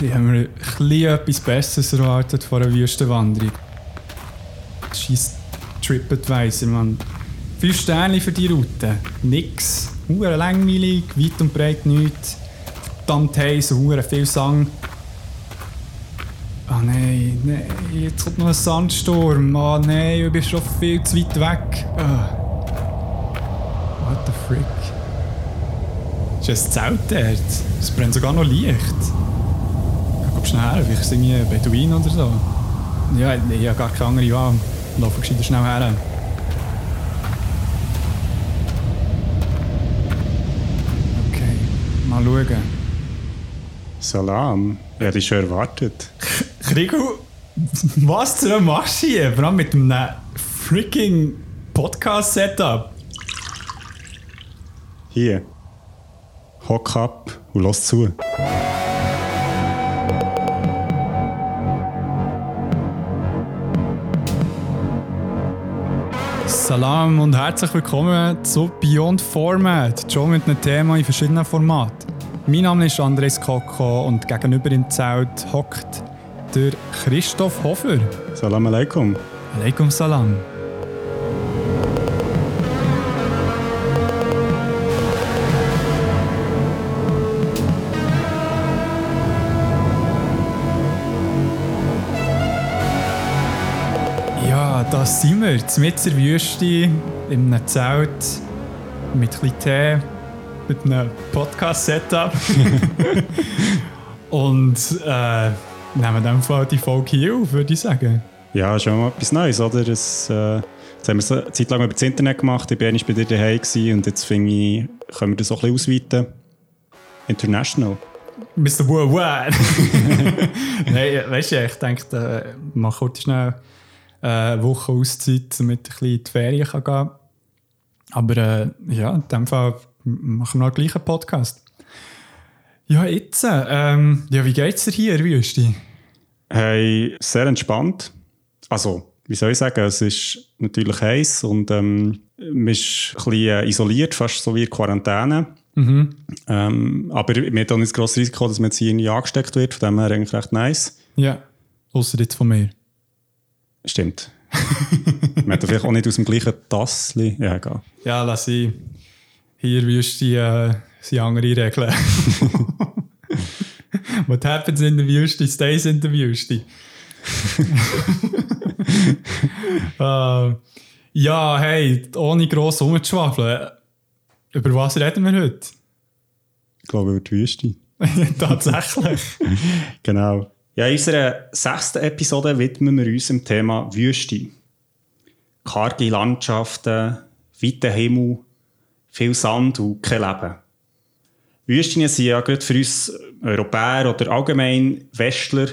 Ich habe mir ein etwas Besseres erwartet vor einer Wüstenwanderung. Scheiß TripAdvisor, man. Fünf Sterne für die Route. Nix. Hure langweilig, weit und breit nichts. Verdammt heiß, hure viel Sang. Ah oh nein, nein, jetzt kommt noch ein Sandsturm. Ah oh nein, ich bin schon viel zu weit weg. Oh. What the frick? Ist das Zelt dort? Es brennt sogar noch Licht. Schnell her, vielleicht sind wir Beduin oder so. Ja, ich habe gar keine andere Wahl. Laufen gescheiter schnell her. Okay, mal schauen. Salam, hätte dich schon erwartet. Krigo, was du machst du hier? Vor allem mit einem freaking Podcast-Setup. Hier. Hock ab und los zu. Salam und herzlich willkommen zu Beyond Format, schon mit einem Thema in verschiedenen Formaten. Mein Name ist Andres Koko und gegenüber im Zelt hockt der Christoph Hofer. Salam alaikum. Alaikum salam. Wir, in der Wüste, in einem Zelt, mit ein bisschen Tee, mit einem Podcast-Setup. Und äh, nehmen dann Fall die Folge hier auf, würde ich sagen. Ja, schon mal etwas Neues, oder? Das, äh, jetzt haben wir es eine Zeit lang über das Internet gemacht, ich war bei dir daheim und jetzt finde ich, können wir das auch ein bisschen ausweiten. International. Mr. Worldwide. Nein, weißt du, ich denke, äh, mach kurz schnell äh, eine Woche Auszeit, damit ich ein bisschen in die Ferien kann gehen Aber äh, ja, in dem Fall machen wir noch gleich einen Podcast. Ja, jetzt, ähm, ja, wie geht's dir hier Wüste? Hey, sehr entspannt. Also, wie soll ich sagen, es ist natürlich heiß und ähm, man ist ein bisschen äh, isoliert, fast so wie in Quarantäne. Mhm. Ähm, aber wir haben nicht das grosse Risiko, dass man jetzt hier nie angesteckt wird, von dem her eigentlich recht nice. Ja, außer jetzt von mir. Stimmt. man hat vielleicht auch nicht aus dem gleichen Tassli. Ja, egal. Ja, lass ich. Hier Wüste äh, sind andere Regeln. What happens in der Wüste stays in der Wüste. uh, ja, hey, ohne gross rumzuschwafeln. Über was reden wir heute? Ich glaube über die Wüste. Tatsächlich. genau. Ja, in unserer sechsten Episode widmen wir uns dem Thema Wüste. Karge Landschaften, weiter Himmel, viel Sand und kein Leben. Wüsten sind ja gerade für uns Europäer oder allgemein Westler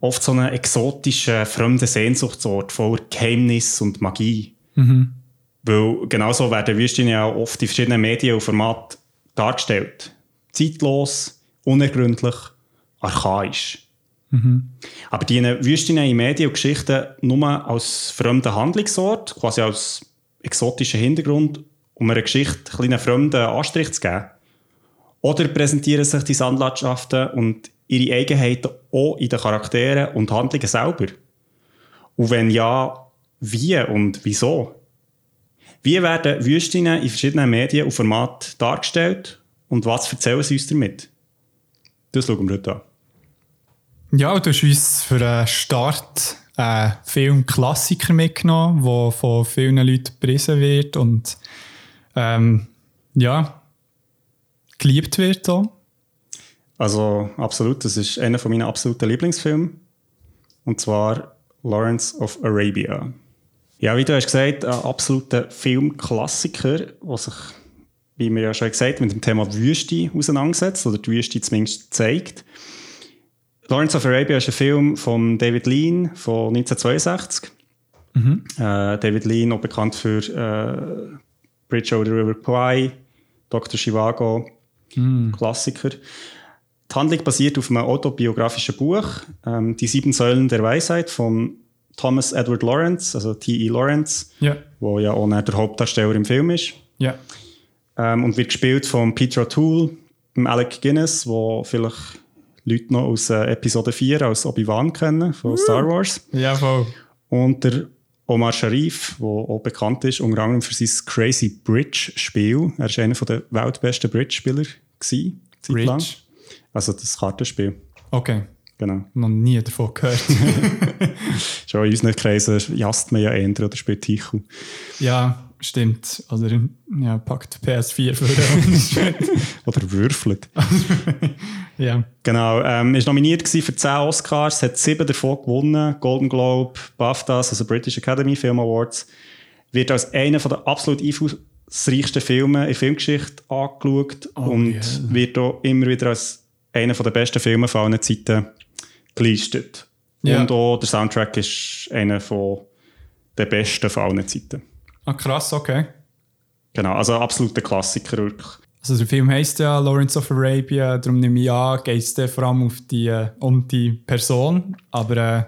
oft so ein exotischer, fremder Sehnsuchtsort voller Geheimnis und Magie. Mhm. Weil genauso werden Wüsten ja oft in verschiedenen Medien und Formaten dargestellt. Zeitlos, unergründlich, archaisch. Mhm. Aber die Wüsten in Medien und Geschichten nur als fremder Handlungsort, quasi als exotischer Hintergrund, um einer Geschichte einen fremden Anstrich zu geben. Oder präsentieren sich die Sandlandschaften und ihre Eigenheiten auch in den Charakteren und Handlungen selber? Und wenn ja, wie und wieso? Wie werden Wüsten in verschiedenen Medien und Formaten dargestellt und was erzählen sie uns damit? Das schauen wir heute an. Ja, du hast uns für einen Start einen Film-Klassiker mitgenommen, der von vielen Leuten gepriesen wird und ähm, ja, geliebt wird auch. Also absolut, das ist einer von meinen absoluten Lieblingsfilmen. Und zwar Lawrence of Arabia. Ja, wie du hast gesagt, ein absoluter Filmklassiker, der sich, wie wir ja schon gesagt mit dem Thema Wüste auseinandersetzt oder die Wüste zumindest zeigt. Lawrence of Arabia ist ein Film von David Lean von 1962. Mhm. Äh, David Lean, auch bekannt für äh, Bridge over the River Kwai, Dr. Chivago, Mhm. Klassiker. Die Handlung basiert auf einem autobiografischen Buch, ähm, Die sieben Säulen der Weisheit von Thomas Edward Lawrence, also T.E. Lawrence, Ja, wo ja auch der Hauptdarsteller im Film ist. ja. Ähm, und wird gespielt von Peter O'Toole, Alec Guinness, wo vielleicht Leute noch aus äh, Episode 4 als Obi-Wan kennen, von Star Wars. Ja, voll. Und der Omar Sharif, der auch bekannt ist, unter anderem für sein Crazy Bridge-Spiel. Er war einer der weltbesten Bridge-Spieler. Bridge. Also das Kartenspiel. Okay. Genau. Noch nie davon gehört. Schon in unseren Kreisen jasst man ja eher oder spielt Tichu. ja, stimmt. Oder ja, packt PS4 für Oder würfelt. Ja. Genau, ähm, ist nominiert für 10 Oscars, hat sieben davon gewonnen, Golden Globe, BAFTAs, also British Academy Film Awards. Wird als einer der absolut einflussreichsten Filme in Filmgeschichte angeschaut und yeah. wird auch immer wieder als einer der besten Filme von allen Zeiten gelistet. Ja. Und auch der Soundtrack ist einer von der besten von allen Zeiten. Ah, krass, okay. Genau, also absoluter Klassiker wirklich. Also der Film heisst ja Lawrence of Arabia, darum nehme ich an, geht es vor allem auf die, äh, um die Person. Aber äh,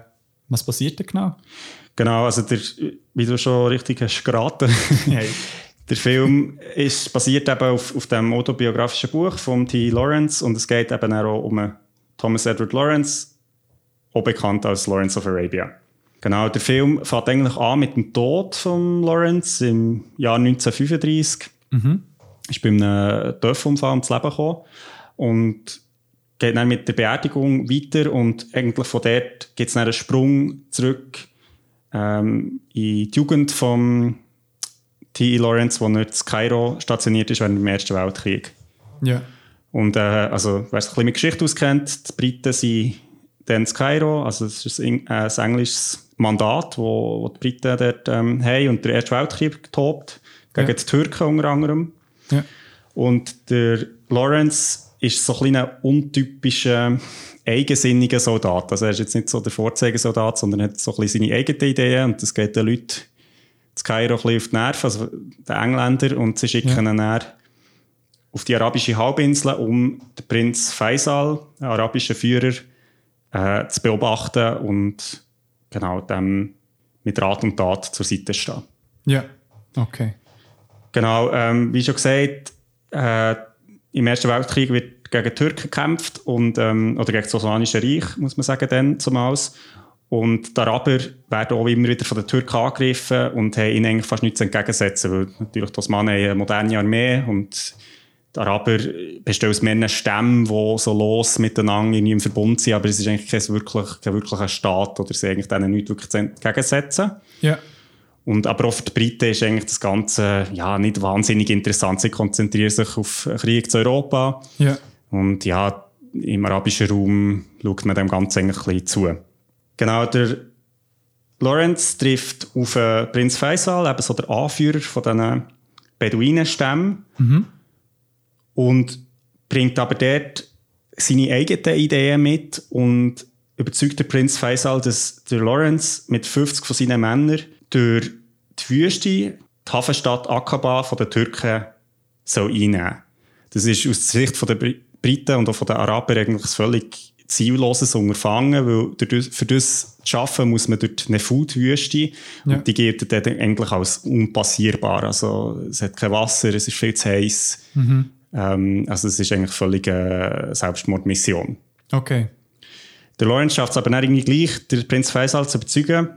was passiert da genau? Genau, also der, wie du schon richtig hast geraten, der Film ist basiert eben auf, auf dem autobiografischen Buch von T. Lawrence und es geht eben auch um Thomas Edward Lawrence, auch bekannt als Lawrence of Arabia. Genau, der Film fängt eigentlich an mit dem Tod von Lawrence im Jahr 1935. Ist bei einem Dörfunfall ums Leben gekommen und geht dann mit der Beerdigung weiter und eigentlich von dort gibt es einen Sprung zurück ähm, in die Jugend von T.E. Lawrence, wo er in Kairo stationiert ist während dem Ersten Weltkrieg. Ja. Und äh, also, wer sich ein bisschen mit Geschichte auskennt, die Briten sind dann in Kairo, also es ist ein, äh, ein englisches Mandat, wo, wo die Briten dort ähm, haben und der Erste Weltkrieg getobt, gegen Ja. die Türken unter anderem. Ja. Und der Lawrence ist so ein untypischer, eigensinniger Soldat. Also er ist jetzt nicht so der Vorzeigesoldat, sondern hat so ein bisschen seine eigenen Ideen und das geht den Leuten zu Kairo ein bisschen auf die Nerven, also den Engländer, und sie schicken ihn dann auf die arabische Halbinsel, um den Prinz Faisal, einen arabischen Führer, äh, zu beobachten und genau dem mit Rat und Tat zur Seite stehen. Ja. Okay. Genau, ähm, wie schon gesagt, äh, im Ersten Weltkrieg wird gegen die Türken gekämpft und, ähm, oder gegen das Osmanische Reich, muss man sagen, dann zumals. Und die Araber werden auch immer wieder von den Türken angegriffen und haben ihnen eigentlich fast nichts entgegensetzen, weil natürlich die Osmanen eine moderne Armee und die Araber bestehen aus mehreren Stämmen, die so los miteinander irgendwie im Verbund sind, aber es ist eigentlich kein, wirklich, kein wirklicher Staat oder sie eigentlich denen nichts wirklich entgegensetzen. Ja. Und aber für die Briten ist eigentlich das Ganze ja, nicht wahnsinnig interessant. Sie konzentrieren sich auf Krieg zu Europa. Ja. Und ja, im arabischen Raum schaut man dem Ganzen eigentlich ein bisschen zu. Genau, der Lawrence trifft auf äh, Prinz Faisal, eben so der Anführer von diesen Beduinenstämmen. Und bringt aber dort seine eigenen Ideen mit und überzeugt der Prinz Faisal, dass der Lawrence mit 50 von seinen Männern durch die Wüste, die Hafenstadt Aqaba von den Türken soll einnehmen Das ist aus der Sicht der Bri- Briten und auch von den Arabern eigentlich ein völlig zielloses Unterfangen, weil das- für das zu arbeiten muss man durch die Nefud-Wüste Ja. und die gilt dann eigentlich als unpassierbar. Also es hat kein Wasser, es ist viel zu heiß. Ähm, also es ist eigentlich völlig äh, Selbstmordmission. Okay. Der Lawrence schafft es aber nicht irgendwie gleich, der Prinz Faisal zu überzeugen,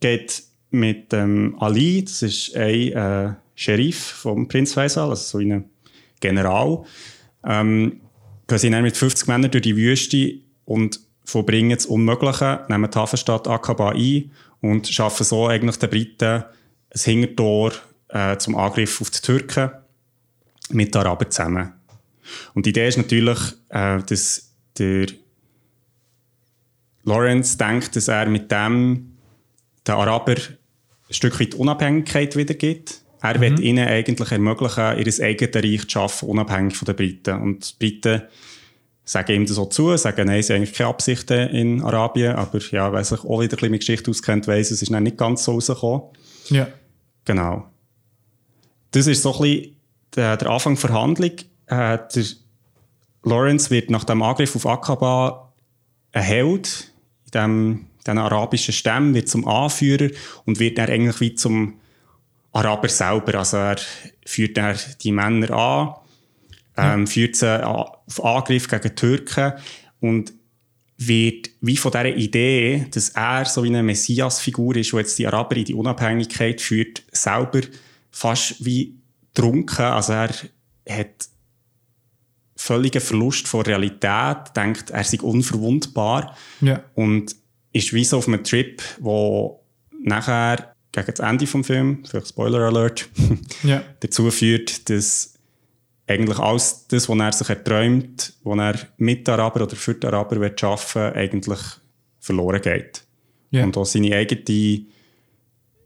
geht mit ähm, Ali, das ist ein äh, Sheriff vom Prinz Faisal, also so ein General, ähm, gehen sie dann mit 50 Männern durch die Wüste und vollbringen das Unmögliche, nehmen die Hafenstadt Aqaba ein und schaffen so eigentlich den Briten ein Hintertor äh, zum Angriff auf die Türken mit den Arabern zusammen. Und die Idee ist natürlich, äh, dass der Lawrence denkt, dass er mit dem den Araber ein Stück weit Unabhängigkeit wiedergibt. Er will ihnen eigentlich ermöglichen, ihr eigenes Reich zu schaffen, unabhängig von den Briten. Und die Briten sagen ihm das so zu, sagen, nein, sie haben eigentlich keine Absichten in Arabien, aber ja, wer sich auch wieder ein bisschen mit Geschichte auskennt, weiss, es ist dann nicht ganz so rausgekommen. Ja. Genau. Das ist so ein bisschen der, der Anfang der Verhandlung. Äh, der Lawrence wird nach dem Angriff auf Aqaba ein Held in dem, diesen arabischen Stämmen, wird zum Anführer und wird dann eigentlich wie zum Araber selber. Also er führt dann die Männer an, ähm, führt sie auf Angriff gegen die Türken und wird wie von dieser Idee, dass er so wie eine Messias-Figur ist, die jetzt die Araber in die Unabhängigkeit führt, selber fast wie trunken. Also er hat völligen Verlust von Realität, denkt, er sei unverwundbar Ja. und ist wie so auf einem Trip, wo nachher gegen das Ende des Films, vielleicht Spoiler Alert, Ja. dazu führt, dass eigentlich alles das, was er sich erträumt, was er mit Araber oder für die Araber arbeiten will, eigentlich verloren geht. Ja. Und auch seine eigene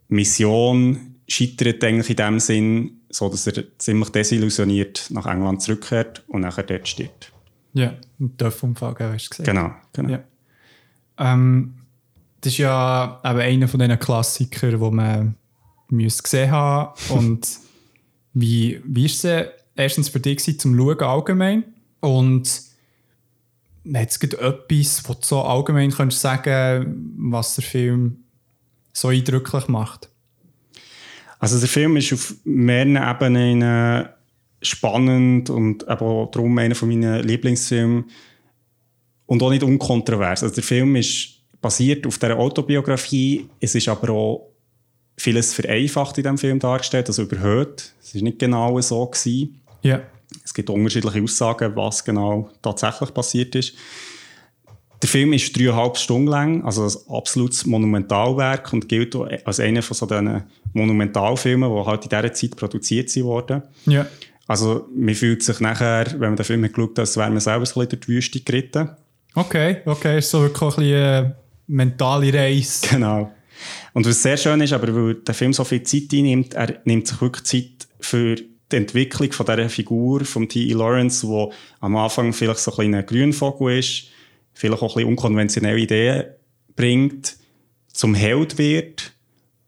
Mission scheitert eigentlich in dem Sinn, so dass er ziemlich desillusioniert nach England zurückkehrt und nachher dort stirbt. Ja. Ein Dörfunfall, hast du gesagt. Genau, genau. Ja. Ähm, das ist ja eben einer von diesen Klassikern, die man müsste gesehen haben Und wie, wie ist es erstens für dich gewesen, zum Schauen allgemein? Und hat es gerade etwas, was du so allgemein könntest sagen, was der Film so eindrücklich macht? Also der Film ist auf mehreren Ebenen äh, spannend und auch darum einer von meinen Lieblingsfilmen und auch nicht unkontrovers. Also der Film ist basiert auf dieser Autobiografie, es ist aber auch vieles vereinfacht in diesem Film dargestellt, also überhöht. Es ist nicht genau so gewesen. Ja. Es gibt unterschiedliche Aussagen, was genau tatsächlich passiert ist. Der Film ist dreieinhalb Stunden lang, also ein absolutes Monumentalwerk und gilt als einer von so diesen Monumentalfilmen, die halt in dieser Zeit produziert wurden. Ja. Also man fühlt sich nachher, wenn man den Film hat geschaut hat, als wäre man selber so ein bisschen durch die Wüste geritten. Okay, okay, ist so wirklich ein bisschen eine mentale Reise. Genau. Und was sehr schön ist, aber weil der Film so viel Zeit einnimmt, er nimmt sich wirklich Zeit für die Entwicklung von dieser Figur von T.E. Lawrence, wo am Anfang vielleicht so ein kleiner Grünvogel ist, vielleicht auch ein bisschen unkonventionelle Ideen bringt, zum Held wird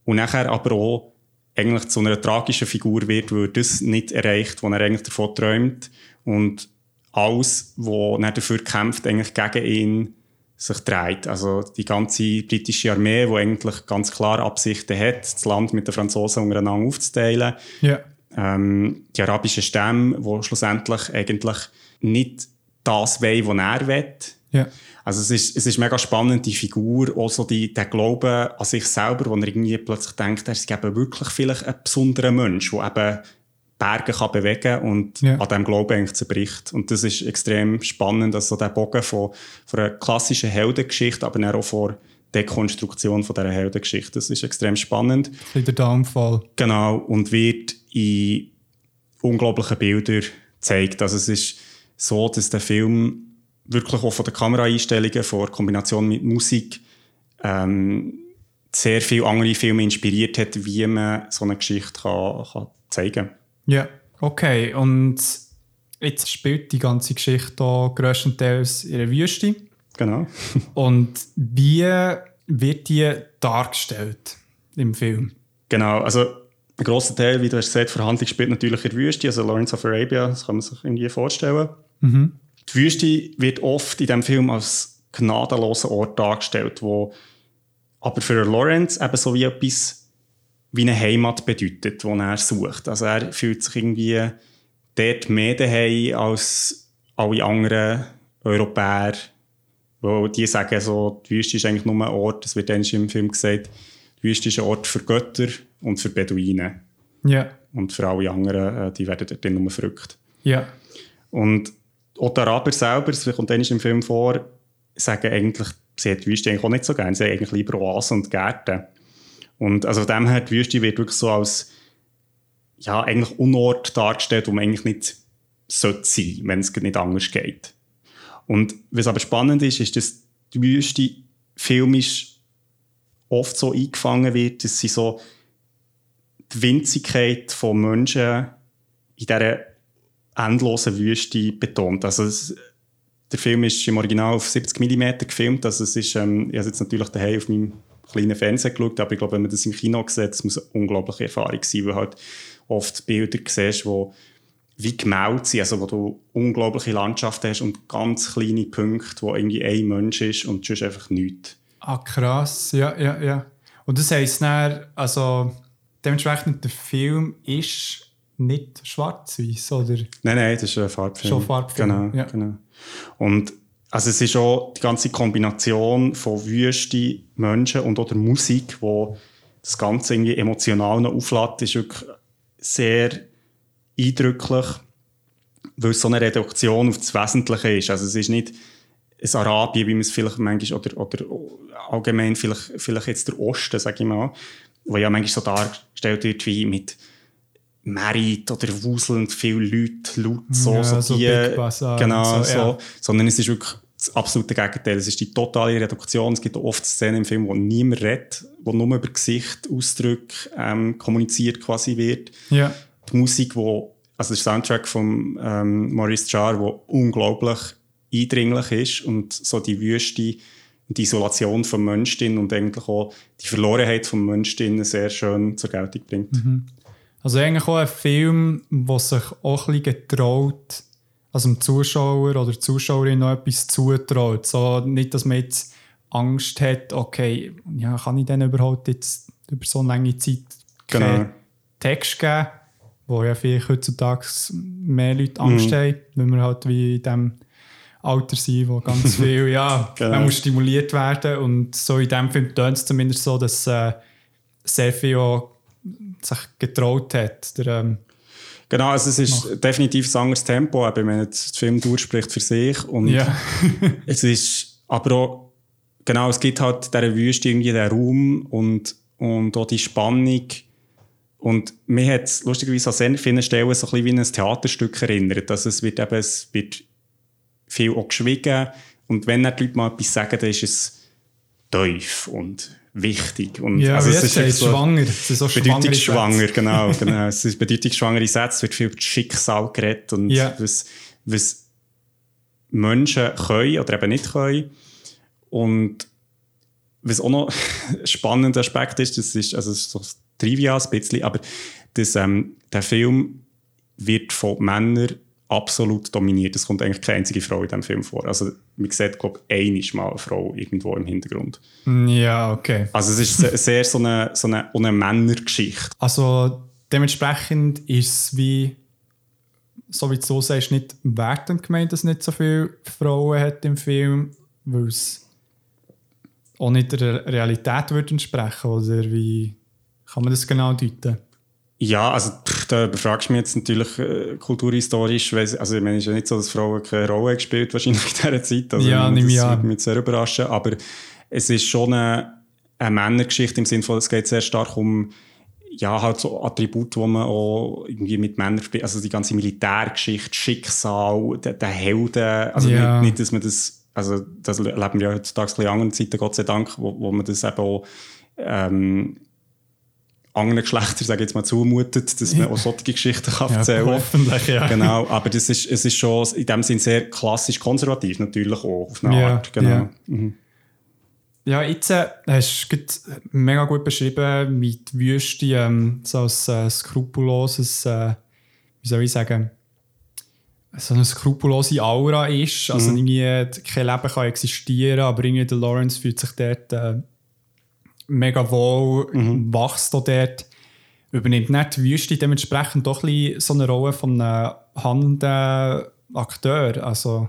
und nachher aber auch eigentlich zu einer tragischen Figur wird, weil das nicht erreicht, was er eigentlich davon träumt und alles, was er dafür kämpft, eigentlich gegen ihn sich dreht. Also die ganze britische Armee, die eigentlich ganz klar Absichten hat, das Land mit den Franzosen untereinander aufzuteilen. Ja. Ähm, die arabischen Stämme, die schlussendlich eigentlich nicht das wollen, was er will. Ja. Also es ist, es ist mega spannend, die Figur, auch so die, der Glaube an sich selber, wo er irgendwie plötzlich denkt, er ist eben wirklich vielleicht ein besonderer Mensch, der eben Berge kann bewegen und Ja. an diesem Glauben eigentlich zerbricht. Und das ist extrem spannend, also der Bogen von, von einer klassischen Heldengeschichte, aber dann auch von Dekonstruktion von dieser Heldengeschichte. Das ist extrem spannend. Ein der Downfall. Genau, und wird in unglaublichen Bildern gezeigt. Also es ist so, dass der Film wirklich auch von den Kameraeinstellungen, von der Kombination mit Musik, ähm, sehr viele andere Filme inspiriert hat, wie man so eine Geschichte kann, kann zeigen kann. Ja, okay. Und jetzt spielt die ganze Geschichte hier grösstenteils in der Wüste. Genau. Und wie wird die dargestellt im Film? Genau, also ein grosser Teil, wie du hast gesagt, der Handlung spielt natürlich in der Wüste, also Lawrence of Arabia, das kann man sich irgendwie vorstellen. Die Wüste wird oft in diesem Film als gnadenloser Ort dargestellt, wo aber für Lawrence eben so wie etwas wie eine Heimat bedeutet, die er sucht. Also er fühlt sich irgendwie dort mehr daheim als alle anderen Europäer, wo die sagen, so, die Wüste ist eigentlich nur ein Ort, das wird dann im Film gesagt, die Wüste ist ein Ort für Götter und für Beduinen. Ja, Und für alle anderen, äh, die werden dort dann nur verrückt. ja, Und auch Araber selber, das kommt dann im Film vor, sagen eigentlich, sie hat die Wüste eigentlich auch nicht so gerne. Sie haben eigentlich lieber Oasen und Gärten. Und also von dem her, die Wüste wird wirklich so als ja, eigentlich Unort dargestellt, wo man eigentlich nicht sollte sein, wenn es nicht anders geht. Und was aber spannend ist, ist, dass die Wüste filmisch oft so eingefangen wird, dass sie so die Winzigkeit von Menschen in dieser endlosen Wüste betont. Also es, der Film ist im Original auf 70 mm gefilmt, also es ist, ähm, ich habe jetzt natürlich daheim auf meinem kleinen Fernseher geschaut, aber ich glaube, wenn man das im Kino sieht, muss eine unglaubliche Erfahrung sein, weil halt oft Bilder siehst, wo wie gemalt sind, also wo du unglaubliche Landschaften hast und ganz kleine Punkte, wo irgendwie ein Mensch ist und sonst einfach nichts. Ah, krass. Ja, ja, ja. Und das heisst dann, also dementsprechend der Film ist nicht schwarz-weiß, oder? Nein, nein, das ist ein Farbfilm. Schon Farbfilm, Genau, ja. genau. Und also es ist auch die ganze Kombination von Wüste, Menschen und auch der Musik, wo das Ganze irgendwie emotional noch auflädt, ist wirklich sehr eindrücklich, weil es so eine Reduktion auf das Wesentliche ist. Also es ist nicht ein Arabien, wie man es vielleicht manchmal, oder, oder allgemein vielleicht, vielleicht jetzt der Osten, sage ich mal, wo ja manchmal so dargestellt wird wie mit Merit oder wuselnd viele Leute, laut, so, Ja, so, so die, genau, so, so, ja. sondern es ist wirklich das absolute Gegenteil. Es ist die totale Reduktion. Es gibt oft Szenen im Film, wo niemand redet, wo nur über Gesicht, Ausdrücke ähm, kommuniziert quasi wird. Ja. Die Musik, wo, also der Soundtrack von ähm, Maurice Jarre, wo unglaublich eindringlich ist und so die Wüste die Isolation vom Menschen und eigentlich auch die Verlorenheit vom Menschen sehr schön zur Geltung bringt. Also eigentlich auch ein Film, der sich auch ein bisschen getraut, also dem Zuschauer oder der Zuschauerin noch etwas zutraut. So, nicht, dass man jetzt Angst hat, okay, ja, kann ich denn überhaupt jetzt über so eine lange Zeit Genau. keinen Text geben, wo ja vielleicht heutzutage mehr Leute Angst haben, weil wir halt wie in dem Alter sind, wo ganz viel, ja, Genau. man muss stimuliert werden und so in dem Film tönt es zumindest so, dass äh, sehr viel auch sich getraut hat. Der, ähm, Genau, also es ist definitiv ein anderes Tempo, aber wenn der Film durchspricht für sich und ja. es ist aber auch, genau, es gibt halt dieser Wüste irgendwie den Raum und, und auch die Spannung und mir hat es lustigerweise an sehr vielen Stellen so ein bisschen wie ein Theaterstück erinnert, also es wird eben, es wird viel auch geschwiegen und wenn dann die Leute mal etwas sagen, dann ist es tief und wichtig und ja, also es ist ist so- schwanger. Es sind so Bedeutungsschwanger, genau, genau. Es ist bedeutungsschwangere Sätze, es wird viel über das Schicksal geredet und Ja. was, was Menschen können oder eben nicht können. Und was auch noch ein spannender Aspekt ist, das ist, also es ist so Trivia ein bisschen, aber das, ähm, der Film wird von Männern absolut dominiert. Es kommt eigentlich keine einzige Frau in diesem Film vor. Also man sieht, glaube ich, einiges Mal eine Frau irgendwo im Hintergrund. Ja, okay. Also es ist sehr, sehr so eine, so eine, eine Männergeschichte. Also dementsprechend ist es wie, so wie du so sagst, nicht wertend gemeint, dass es nicht so viele Frauen hat im Film, weil es auch nicht der Realität würde entsprechen oder wie kann man das genau deuten? Ja, also pff, da befragst du mich jetzt natürlich äh, kulturhistorisch. weiss- Also ich meine, es ist ja nicht so, dass Frauen keine Rolle gespielt wahrscheinlich in dieser Zeit. Also, Ja, das nehme ich an. würde mich sehr überraschen. Aber es ist schon eine, eine Männergeschichte im Sinne von, es geht sehr stark um ja, halt so Attribute, die man auch irgendwie mit Männern spielt. Also die ganze Militärgeschichte, Schicksal, der, der Helden. Also Ja. nicht, nicht, dass man das, also das leben wir ja heutzutage in anderen Zeiten, Gott sei Dank, wo, wo man das eben auch ähm, anderen Geschlechtern, sage ich jetzt mal, zumutet, dass man auch solche Geschichten kann erzählen kann. hoffentlich, ja. Genau, aber das ist, es ist schon in dem Sinn sehr klassisch konservativ natürlich auch, auf eine Ja, Art. Genau. ja. Mhm. Ja, jetzt äh, hast du gerade mega gut beschrieben, wie die Wüste ähm, so als äh, skrupelloses, äh, wie soll ich sagen, so eine skrupellose Aura ist. Also irgendwie äh, kein Leben kann existieren, aber irgendwie der Lawrence fühlt sich dort äh, mega wohl, wächst auch dort, übernimmt nicht die Wüste dementsprechend doch ein so eine Rolle von einem handelnden Akteur. Also,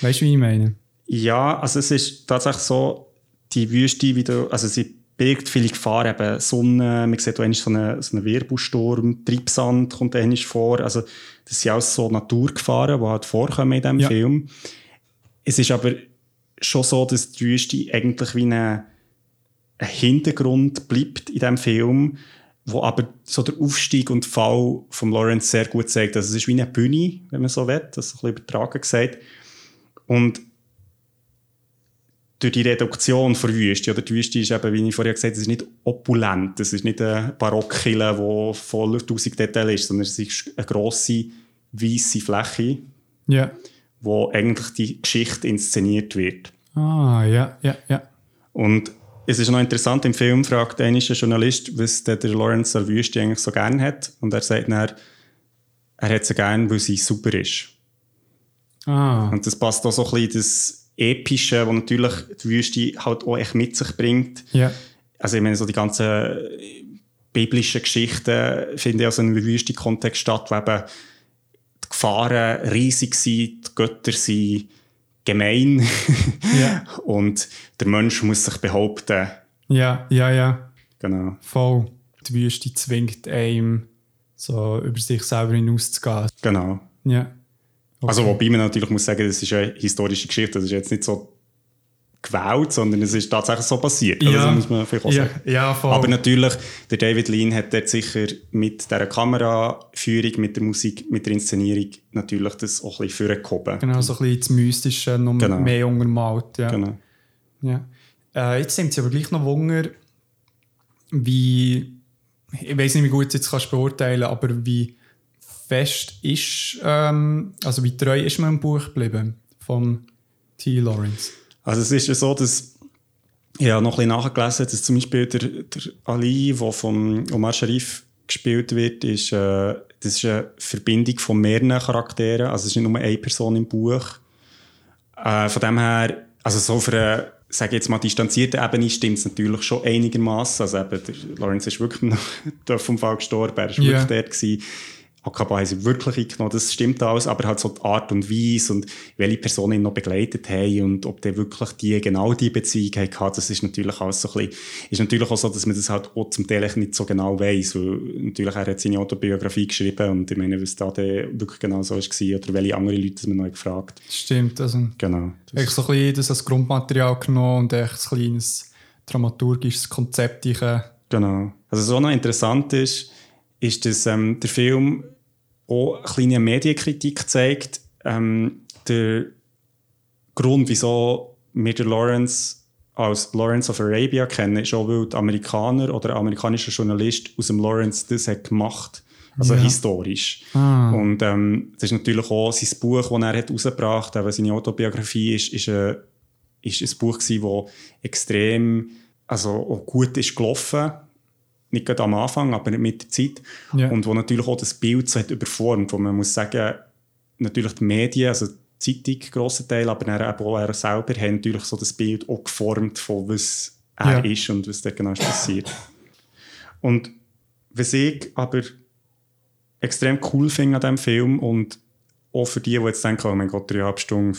weißt du, wie ich meine? Ja, also es ist tatsächlich so, die Wüste, wie du, also sie birgt viele Gefahren, eben Sonne, man sieht auch so einen, so einen Wirbelsturm, Treibsand kommt einmal vor, also das sind alles so Naturgefahren, die halt vorkommen in diesem Ja. Film. Es ist aber schon so, dass die Wüste eigentlich wie eine, ein Hintergrund bleibt in diesem Film, wo aber so der Aufstieg und Fall von Lawrence sehr gut zeigt. Also es ist wie eine Bühne, wenn man so will, das ist ein bisschen übertragen gesagt. Und durch die Reduktion der Wüste, oder die Wüste ist eben, wie ich vorher gesagt habe, es ist nicht opulent, es ist nicht eine Barockkille, die voller tausend Details ist, sondern es ist eine grosse, weisse Fläche, Ja. wo eigentlich die Geschichte inszeniert wird. Ah, ja, ja, ja. Und es ist noch interessant, im Film fragt ein Journalist, was der, Lawrence der Wüste eigentlich so gerne hat. Und er sagt dann, er hat sie gerne, weil sie super ist. Ah, Und das passt auch so ein bisschen das Epische, was natürlich die Wüste halt auch echt mit sich bringt. ja. Also ich meine, so die ganzen biblischen Geschichten finden ja so in einem Wüste-Kontext statt, wo eben die Gefahren riesig sind, die Götter sind gemein Ja. und der Mensch muss sich behaupten. Ja, ja, ja. Genau, Voll. Die Wüste zwingt einem, so über sich selber hinauszugehen. genau. Ja. Okay. Also wobei man natürlich muss sagen, das ist eine historische Geschichte, das ist jetzt nicht so gewählt, sondern es ist tatsächlich so passiert. Also, Ja. das muss man vielleicht auch sagen. ja, voll. Aber natürlich, der David Lean hat dort sicher mit dieser Kameraführung, mit der Musik, mit der Inszenierung natürlich das auch ein bisschen vorgehoben. genau, so ein bisschen das Mystische noch Genau. mehr untermalt. Ja. Genau. Ja. Äh, jetzt sind sie aber gleich noch Wunder, wie, ich weiß nicht, wie gut du jetzt kannst beurteilen aber wie fest ist, ähm, also wie treu ist man im Buch geblieben von T. Lawrence? Also es ist ja so, dass ich habe noch ein bisschen nachgelesen, dass zum Beispiel der, der Ali, der von Omar Sharif gespielt wird, ist, äh, das ist eine Verbindung von mehreren Charakteren. Also es ist nicht nur eine Person im Buch. Äh, von dem her, also so für eine, sage jetzt mal, distanzierte Ebene stimmt es natürlich schon einigermaßen. Also eben, der Lawrence ist wirklich noch vom Fall gestorben, er war Ja. wirklich dort. Gewesen. Akaba haben sie wirklich eingenommen, das stimmt alles, aber halt so die Art und Weise und welche Personen ihn noch begleitet haben und ob der wirklich die, genau die Beziehung hatte, das ist natürlich alles so ein bisschen, ist natürlich auch so, dass man das halt auch zum Teil nicht so genau weiss, weil natürlich er hat seine Autobiografie geschrieben und ich meine, was da wirklich genau so war oder welche andere Leute man noch gefragt. Stimmt, also Genau. Das, echt so ein bisschen das als Grundmaterial genommen und echt ein kleines dramaturgisches Konzept Genau. Also was auch noch interessant ist, ist, dass ähm, der Film auch eine kleine Medienkritik zeigt. Ähm, der Grund, wieso wir den Lawrence als Lawrence of Arabia kennen, ist auch, weil die Amerikaner oder ein amerikanischer Journalist aus dem Lawrence das hat gemacht also Ja. historisch. Ah. Und ähm, das ist natürlich auch sein Buch, das er hat rausgebracht hat, seine Autobiografie, ist, ist, ein, ist ein Buch gewesen, das extrem also gut ist gelaufen. Nicht gerade am Anfang, aber mit der Zeit. Ja. Und wo natürlich auch das Bild so hat überformt, wo man muss sagen, natürlich die Medien, also die Zeitung, grosser Teil, aber dann eben auch er selber, haben natürlich so das Bild auch geformt von was er Ja. ist und was da genau ist passiert. Und was ich aber extrem cool finde an diesem Film und auch für die, die jetzt denken, oh mein Gott, dreieinhalb Stunden,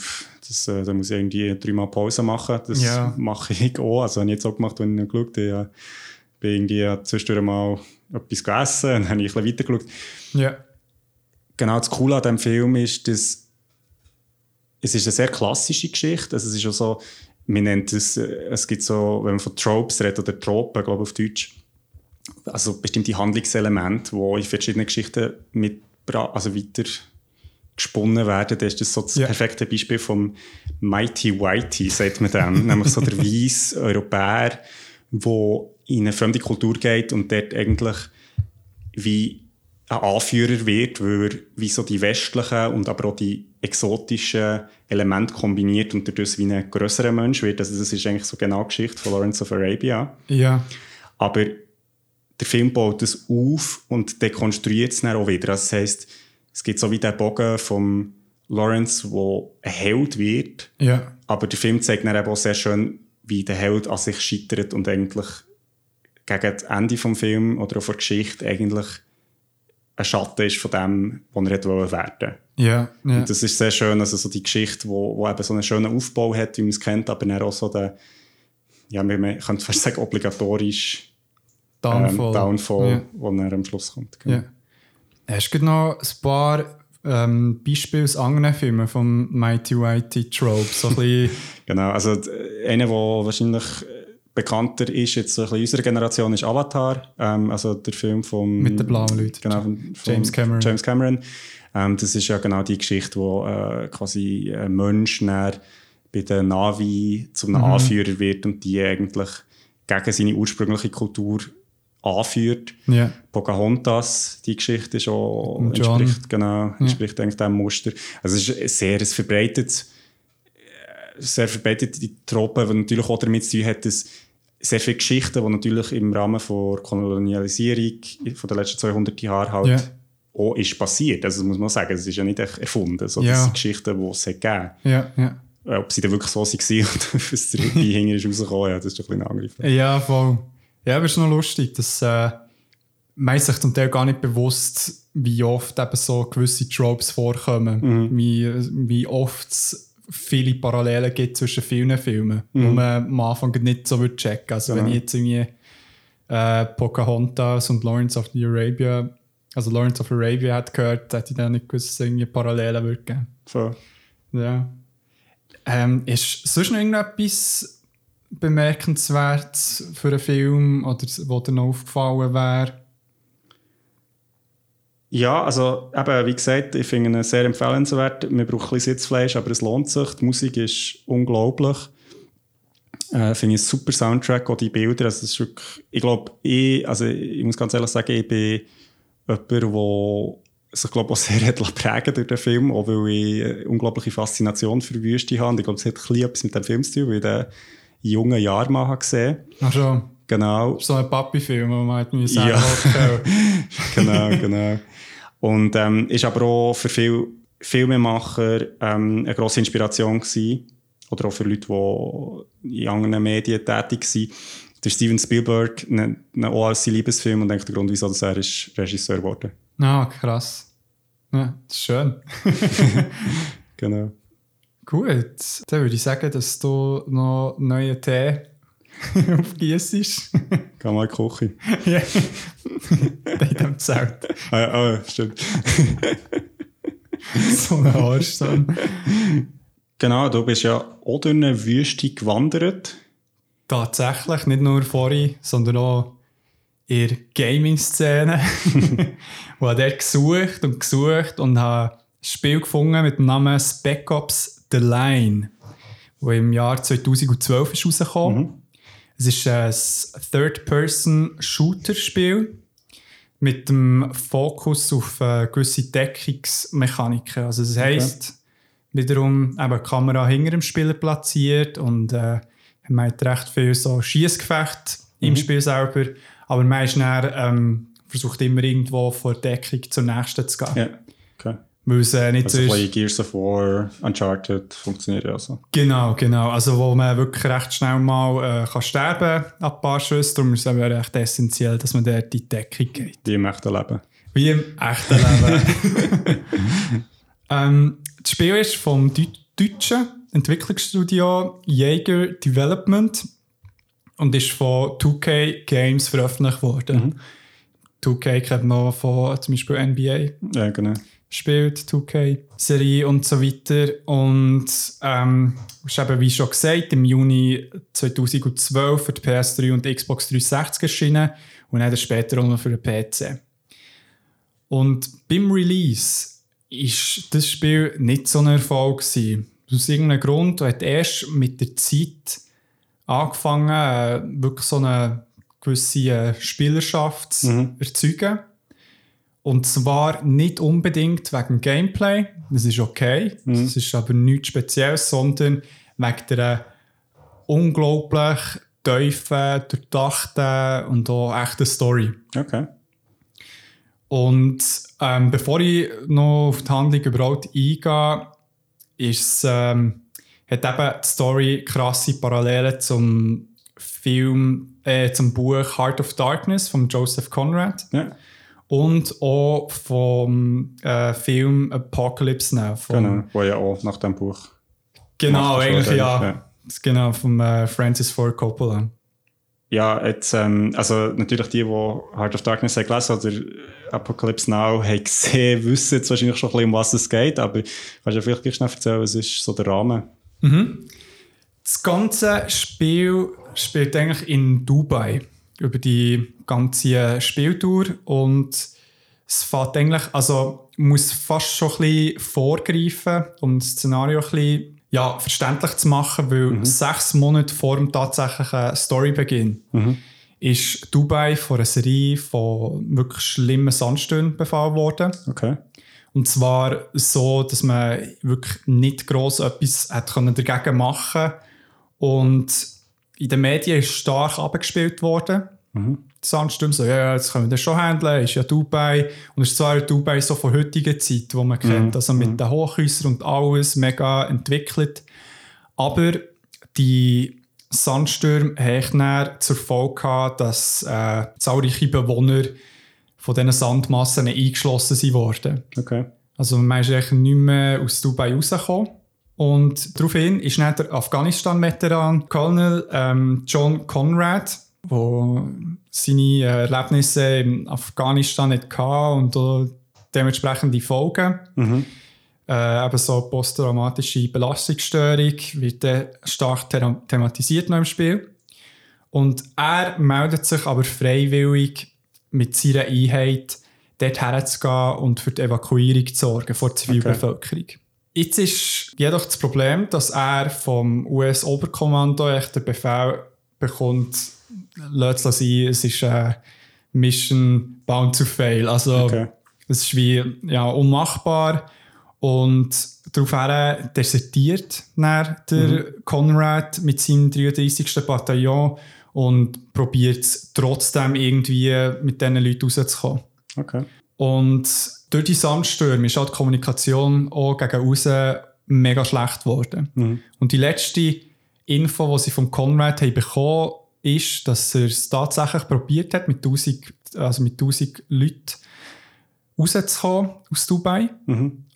das, äh, da muss ich irgendwie dreimal Pause machen. Das Ja. mache ich auch. Also habe ich jetzt auch gemacht, wenn ich noch geschaut habe. Ich bin irgendwie zwischendurch mal etwas gegessen und dann habe ich ein bisschen weitergeschaut. Ja. Genau, das Coole an diesem Film ist, dass es ist eine sehr klassische Geschichte. Also es ist auch so, man nennt es, es gibt so, wenn man von Tropes redet oder Tropen, glaube ich auf Deutsch, also bestimmte Handlungselemente, die in verschiedenen Geschichten mit, also weiter gesponnen werden. Das ist das so das Ja. perfekte Beispiel vom Mighty Whitey, sagt man dem. Nämlich so der weiße Europäer, der in eine fremde Kultur geht und dort eigentlich wie ein Anführer wird, weil er wie so die westlichen und aber auch die exotischen Elemente kombiniert und dadurch wie ein grösserer Mensch wird. Also das ist eigentlich so genau die Geschichte von Lawrence of Arabia. Ja. Aber der Film baut das auf und dekonstruiert es dann auch wieder. Also das heisst, es gibt so wie den Bogen von Lawrence, wo ein Held wird, Ja. aber der Film zeigt dann eben auch sehr schön, wie der Held an sich scheitert und eigentlich gegen das Ende des Films oder auch von der Geschichte eigentlich ein Schatten ist von dem, was er wollen werden Ja. ja. Und das ist sehr schön, also so die Geschichte, wo, wo eben so einen schönen Aufbau hat, wie man es kennt, aber dann auch so den, ja, man könnte fast sagen, obligatorisch Downfall. ähm, Downfall, Ja. wo er am Schluss kommt. genau. Ja. Hast du noch ein paar ähm, Beispiele aus anderen Filmen vom Mighty Whitey Trope? So ein bisschen, Genau, also einer, der wahrscheinlich bekannter ist, jetzt so ein bisschen unserer Generation, ist Avatar. Ähm, also der Film vom... Mit den blauen Leuten. Genau, von, von James Cameron. James Cameron. Ähm, das ist ja genau die Geschichte, wo äh, quasi ein Mensch bei den Navi zu Mhm. Anführer wird und die eigentlich gegen seine ursprüngliche Kultur anführt. ja. Pocahontas, die Geschichte ist auch, entspricht, genau, entspricht eigentlich dem Muster. Also es ist sehr ein verbreitetes, äh, sehr verbreitete Trope, die natürlich auch damit zu tun hat, dass sehr viele Geschichten, die natürlich im Rahmen der Kolonialisierung von den letzten 200 Jahren halt Ja. auch ist passiert. Also das muss man sagen, es ist ja nicht echt erfunden. So, Ja. Das sind Geschichten, die es gegeben ja. Äh, Ob sie dann wirklich so waren und was dabei hinten ist rausgekommen, ja, das ist doch ein bisschen Frage. Ja, voll. Ja, aber es ist noch lustig, dass äh, sich zum Teil gar nicht bewusst, wie oft eben so gewisse Tropes vorkommen. Wie, wie oft es viele Parallelen gibt zwischen vielen Filmen, Mhm. wo man am Anfang nicht so würde checken. Also wenn Genau. ich jetzt irgendwie äh, Pocahontas und Lawrence of the Arabia, also Lawrence of Arabia hat gehört, hätte ich dann nicht gewusst, dass es irgendwie Parallelen würde geben. So. Ja. Ähm, ist sonst noch irgendetwas bemerkenswert für einen Film oder was dir noch aufgefallen wäre? Ja, also eben, wie gesagt, ich finde ihn sehr empfehlenswert. Man braucht ein bisschen Sitzfleisch, aber es lohnt sich. Die Musik ist unglaublich. Äh, finde ich einen super Soundtrack, auch die Bilder. Also ist wirklich, ich glaube, ich, also ich muss ganz ehrlich sagen, ich bin jemand, der sich glaube auch sehr hat prägen durch den Film, auch weil ich eine unglaubliche Faszination für Wüste habe. Und ich glaube, es hat ein etwas mit dem Film zu tun, weil ich den in jungen Jahren mal habe gesehen Ach schon, Genau. so ein Papi-Film, wo man halt ja. genau, genau. Und ähm, ist aber auch für viele Filmemacher ähm, eine grosse Inspiration gewesen. Oder auch für Leute, die in anderen Medien tätig sind. Der Steven Spielberg nennt ihn auch als sein Liebesfilm und denkt der Grund, wieso er ist Regisseur geworden Ah, krass. Ja, das ist schön. Genau. Gut, dann würde ich sagen, dass du noch neuen Tee aufgießt. Geh mal Küche. ja. in diesem Zelt. Ah, ja, ah, stimmt. So ein Arsch. dann. Genau, du bist ja auch durch eine Wüste gewandert. Tatsächlich, nicht nur vorhin, sondern auch in der Gaming-Szene. und habe dort gesucht und gesucht und habe ein Spiel gefunden mit dem Namen Spec Ops The Line, das im Jahr 2012 ist rausgekommen. Es ist ein Third-Person-Shooter-Spiel mit dem Fokus auf äh, gewisse Deckungsmechaniken. Also das heisst, wiederum eben die Kamera hinter dem Spieler platziert und äh, man hat recht viel so Schießgefecht im Spiel selber, aber man ist dann, ähm, versucht immer irgendwo von der Deckung zur nächsten zu gehen. Ja, okay. Weil es äh, nicht Also so ist. bisschen Gears of War, Uncharted funktioniert ja so. Genau, genau. Also wo man wirklich recht schnell mal äh, kann sterben kann, an ein paar Schüsse. Darum ist es eben recht essentiell, dass man dort die Deckung geht. Wie im echten Leben. Wie im echten Leben. ähm, das Spiel ist vom Deu deutschen Entwicklungsstudio Jaeger Development und ist von 2K Games veröffentlicht worden. 2K kennt man von zum Beispiel NBA Ja, genau. Spielt, 2K-Serie und so weiter. Und ähm, ist eben, wie schon gesagt, im Juni 2012 für die PS3 und die Xbox 360 erschienen und dann später auch noch für den PC. Und beim Release ist das Spiel nicht so ein Erfolg gewesen. Aus irgendeinem Grund hat erst mit der Zeit angefangen, äh, wirklich so eine gewisse äh, Spielerschaft zu erzeugen. Und zwar nicht unbedingt wegen Gameplay, das ist okay, das ist aber nichts Spezielles, sondern wegen der unglaublich tiefen, durchdachten und auch echten Story. Okay. Und ähm, bevor ich noch auf die Handlung überhaupt eingehe, ist, ähm, hat eben die Story krasse Parallelen zum Film, äh, zum Buch Heart of Darkness von Joseph Conrad. Ja, und auch vom äh, Film Apocalypse Now. Vom, genau. Wo ja auch nach dem Buch. Genau, eigentlich ja. Ja. Genau, von äh, Francis Ford Coppola. Ja, jetzt, ähm, also natürlich die, die Heart of Darkness haben gelesen oder Apocalypse Now haben gesehen, wissen jetzt wahrscheinlich schon ein bisschen, um was es geht, aber kannst du vielleicht gleich schnell erzählen, was ist so der Rahmen? Das ganze Spiel spielt eigentlich in Dubai über die ganze Spieltour und es fährt eigentlich, also muss fast schon ein bisschen vorgreifen, um das Szenario ein bisschen ja, verständlich zu machen, weil sechs Monate vor dem tatsächlichen Storybeginn ist Dubai von einer Serie von wirklich schlimmen Sandstürmen befallen worden. Okay. Und zwar so, dass man wirklich nicht gross etwas hat können dagegen machen Und in den Medien ist stark abgespielt worden. Die Sandsturm so, ja, das können wir das schon handeln, ist ja Dubai. Und es ist zwar Dubai so von heutiger Zeit, wo man kennt, also mit den Hochhäusern und alles mega entwickelt. Aber die Sandstürme haben zur Folge gehabt, dass äh, zahlreiche Bewohner von diesen Sandmassen eingeschlossen sind worden. Okay. Also man ist eigentlich nicht mehr aus Dubai rausgekommen. Und daraufhin ist dann der Afghanistan-Veteran Colonel ähm, John Conrad, der seine Erlebnisse in Afghanistan hatte und auch dementsprechende Folgen. Mhm. Äh, eben so posttraumatische Belastungsstörung wird dann stark thera- thematisiert noch im Spiel. Und er meldet sich aber freiwillig mit seiner Einheit dort herzugehen und für die Evakuierung zu sorgen vor der Zivilbevölkerung. Jetzt ist jedoch das Problem, dass er vom US-Oberkommando echt den Befehl bekommt, lass es sein, es ist eine Mission bound to fail. Also Okay. es ist wie ja, unmachbar. Und daraufhin desertiert dann der Conrad mit seinem 33. Bataillon und probiert es trotzdem irgendwie mit diesen Leuten rauszukommen. Okay. Und durch die Sandstürme ist halt die Kommunikation auch gegen außen mega schlecht geworden. Und die letzte Info, die sie vom Conrad haben bekommen ist, dass er es tatsächlich probiert hat, mit 1000, also mit 1000 Leuten rauszukommen aus Dubai.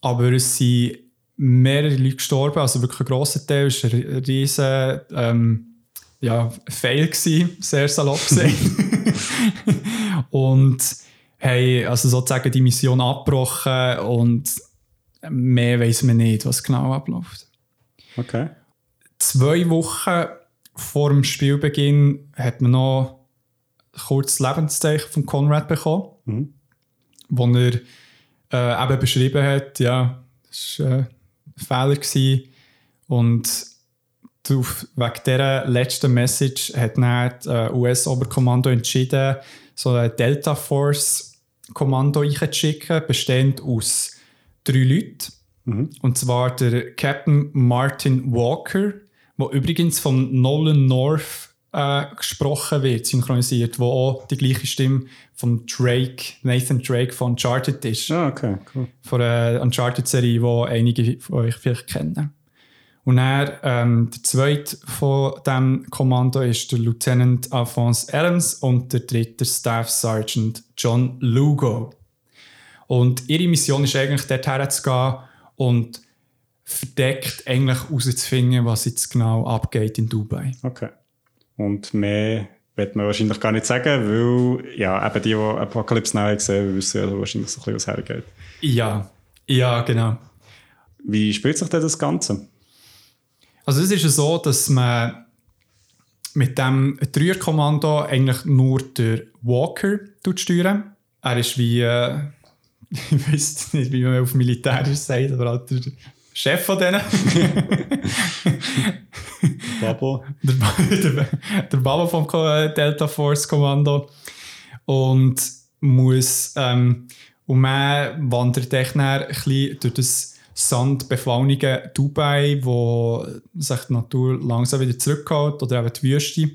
Aber es sind mehrere Leute gestorben, also wirklich ein grosser Teil. Es war ein riesen ähm, ja, Fail, gewesen, sehr salopp gesagt. und haben also sozusagen die Mission abgebrochen und mehr weiß man nicht, was genau abläuft. Okay. Zwei Wochen vor dem Spielbeginn hat man noch kurz Lebenszeichen von Conrad bekommen, Mhm. wo er äh, eben beschrieben hat, ja, das war äh, ein Fehler gewesen. und drauf, wegen dieser letzten Message hat dann das äh, US-Oberkommando entschieden, so ein Delta Force Kommando einzuschicken, bestehend aus drei Leuten. Und zwar der Captain Martin Walker, der übrigens von Nolan North äh, gesprochen wird, synchronisiert, wo auch die gleiche Stimme von Drake, Nathan Drake von Uncharted ist. Ah, okay, cool. Von der Uncharted-Serie, die einige von euch vielleicht kennen. Und er, ähm, der zweite von diesem Kommando ist der Lieutenant Alphonse Adams und der dritte Staff Sergeant John Lugo. Und ihre Mission ist eigentlich, dort herzugehen und verdeckt eigentlich herauszufinden, was jetzt genau abgeht in Dubai. Okay. Und mehr wird man wahrscheinlich gar nicht sagen, weil ja, eben die, die Apocalypse Now gesehen wissen ja wahrscheinlich so ein bisschen, was hergeht. Ja, ja, genau. Wie spielt sich denn das Ganze? Also es ist ja so, dass man mit dem Dreierkommando eigentlich nur der Walker steuern. Er ist wie, äh, ich weiß nicht, wie man auf Militärisch sagt, aber halt der Chef von denen. Babo? der, der, der Baba vom äh, Delta Force Kommando. Und muss, ähm, und man wandert echt ein bisschen durch das sandbefallene Dubai, wo sich die Natur langsam wieder zurückholt, oder eben die Wüste.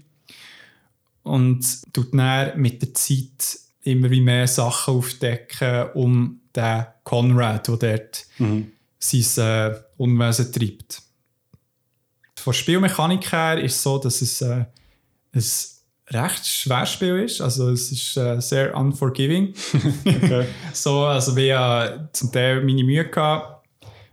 Und tut dann mit der Zeit immer wie mehr Sachen aufdecken, um den Conrad, der dort sein äh, Unwesen treibt. Von der Spielmechanik her ist es so, dass es äh, ein recht schweres Spiel ist. Also es ist äh, sehr unforgiving. so, also wir haben zum Teil meine Mühe gehabt,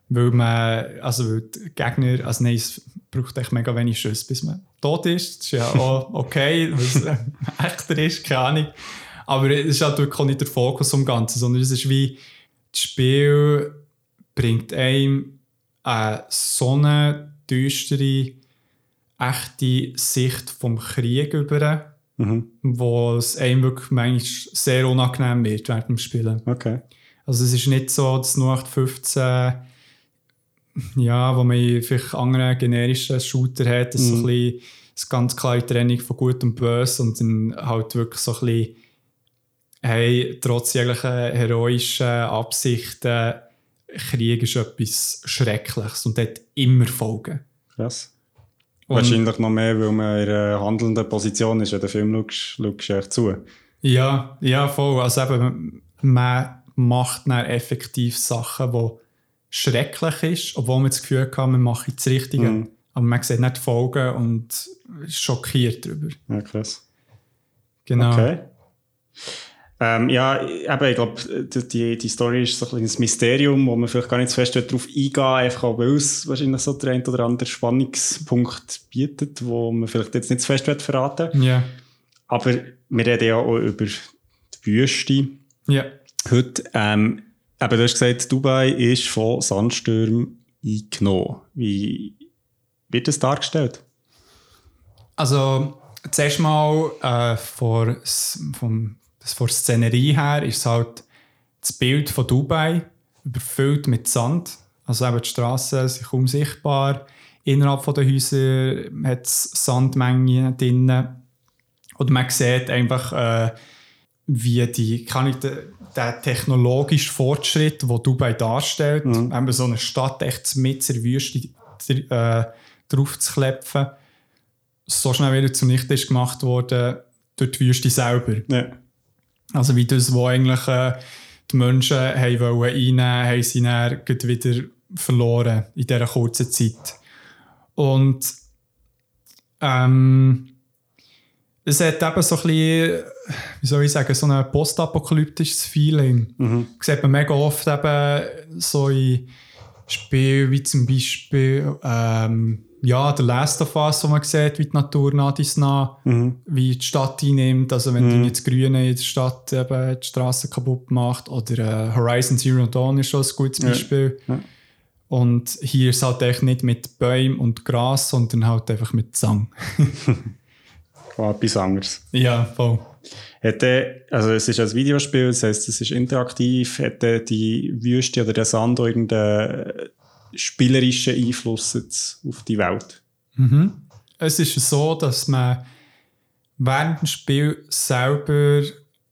weil man, also weil die Gegner, also nein, es braucht echt mega wenig Schüsse, bis man tot ist. Das ist ja auch okay, weil es echter ist, keine Ahnung. Aber es ist halt wirklich auch nicht der Fokus vom Ganzen, sondern es ist wie, das Spiel bringt einem eine so eine düstere, echte Sicht vom Krieg über, wo es einem wirklich manchmal sehr unangenehm wird während dem Spielen. Okay. Also es ist nicht so, dass 0815 ja, wo man vielleicht andere generische Shooter hat, dass so ein bisschen das ganz klare Trennung von Gut und Böse und dann halt wirklich so ein bisschen hey, trotz jeglicher heroischen Absichten Krieg ist etwas Schreckliches und hat immer Folgen. Krass. Und- Wahrscheinlich noch mehr, weil man in einer handelnden Position ist. In den Film schaust schaust du echt zu. Ja, ja, voll. Also eben, man macht dann effektiv Sachen, die schrecklich ist, obwohl man das Gefühl hat, man macht das Richtige. Mhm. Aber man sieht nicht die Folgen und ist schockiert darüber. Ja, krass. Genau. Okay. Ähm, ja, eben, ich glaube, die, die Story ist so ein kleines Mysterium, wo man vielleicht gar nicht so fest darauf eingehen einfach weil es wahrscheinlich so der ein oder andere Spannungspunkt bietet, wo man vielleicht jetzt nicht so fest verraten Ja. Aber wir reden ja auch über die Wüste Ja. heute. Ähm, eben, du hast gesagt, Dubai ist von Sandstürmen eingenommen. Wie wird das dargestellt? Also, zuerst mal äh, vor, vom, von der Szenerie her ist halt das Bild von Dubai überfüllt mit Sand. Also eben die Straßen sind kaum sichtbar. Innerhalb von den Häusern hat es Sandmengen drin. Und man sieht einfach, äh, wie die, kann ich, der, technologische Fortschritt, den Dubai darstellt, eben so eine Stadt echt mit der Wüste äh, drauf zu klepfen, so schnell wieder zunichte ist gemacht worden durch die Wüste selber. Ja. Also wie das, wo eigentlich äh, die Menschen haben wollen reinnehmen, haben sie dann wieder verloren in dieser kurzen Zeit. Und ähm, es hat eben so ein bisschen, wie soll ich sagen, so ein postapokalyptisches Feeling. Mhm. Das sieht man mega oft eben so in Spielen wie zum Beispiel ähm, ja, der Last of Us, wo man sieht, wie die Natur nah dies nah, wie die Stadt einnimmt. Also wenn die jetzt Grüne in der Stadt eben die Straße kaputt macht. Oder äh, Horizon Zero Dawn ist schon ein gutes Beispiel. Ja. Und hier ist es halt echt nicht mit Bäumen und Gras, sondern halt einfach mit Sang. Oh, etwas anderes. ja, voll. Hätte, also es ist ein Videospiel, das heisst, es ist interaktiv. Hätte die Wüste oder der Sand irgendeinen spielerischen Einfluss jetzt auf die Welt? Es ist so, dass man während dem Spiel selber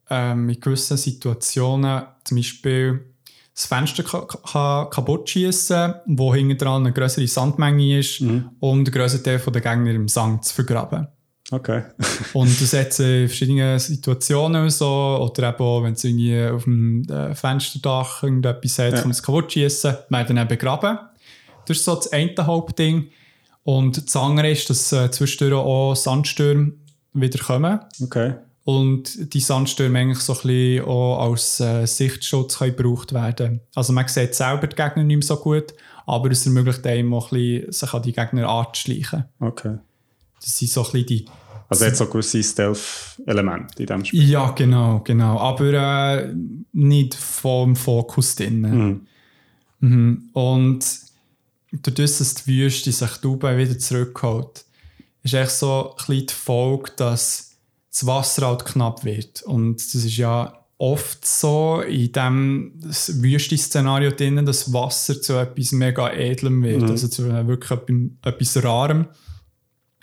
ähm, in gewissen Situationen zum Beispiel das Fenster ka ka kaputt schießen, wo hinten dran eine größere Sandmenge ist, um den größeren Teil der Gegner im Sand zu vergraben. Okay. Und das hat in verschiedenen Situationen so, oder eben auch, wenn es irgendwie auf dem äh, Fensterdach irgendetwas hat, Ja. kann man es kaputt schießen, werden dann begraben. Das ist so das eine Hauptding. Und das andere ist, dass äh, zwischendurch auch Sandstürme wieder kommen. Okay. Und die Sandstürme eigentlich so ein bisschen auch als äh, Sichtschutz können gebraucht werden. Also man sieht selber die Gegner nicht mehr so gut, aber es ermöglicht einem auch ein bisschen, sich an die Gegner anzuschleichen. Okay. Das sind so ein bisschen die Also hat so gewisse Stealth-Elemente in diesem Spiel. Ja, genau, genau. Aber äh, nicht vom Fokus drin. Mhm. Mhm. Und dadurch, dass die Wüste sich Dubai wieder zurückholt, ist echt so ein bisschen die Folge, dass das Wasser halt knapp wird. Und das ist ja oft so in diesem Wüste-Szenario drin, dass Wasser zu etwas mega Edlem wird. Also zu äh, wirklich etwas, etwas Rarem.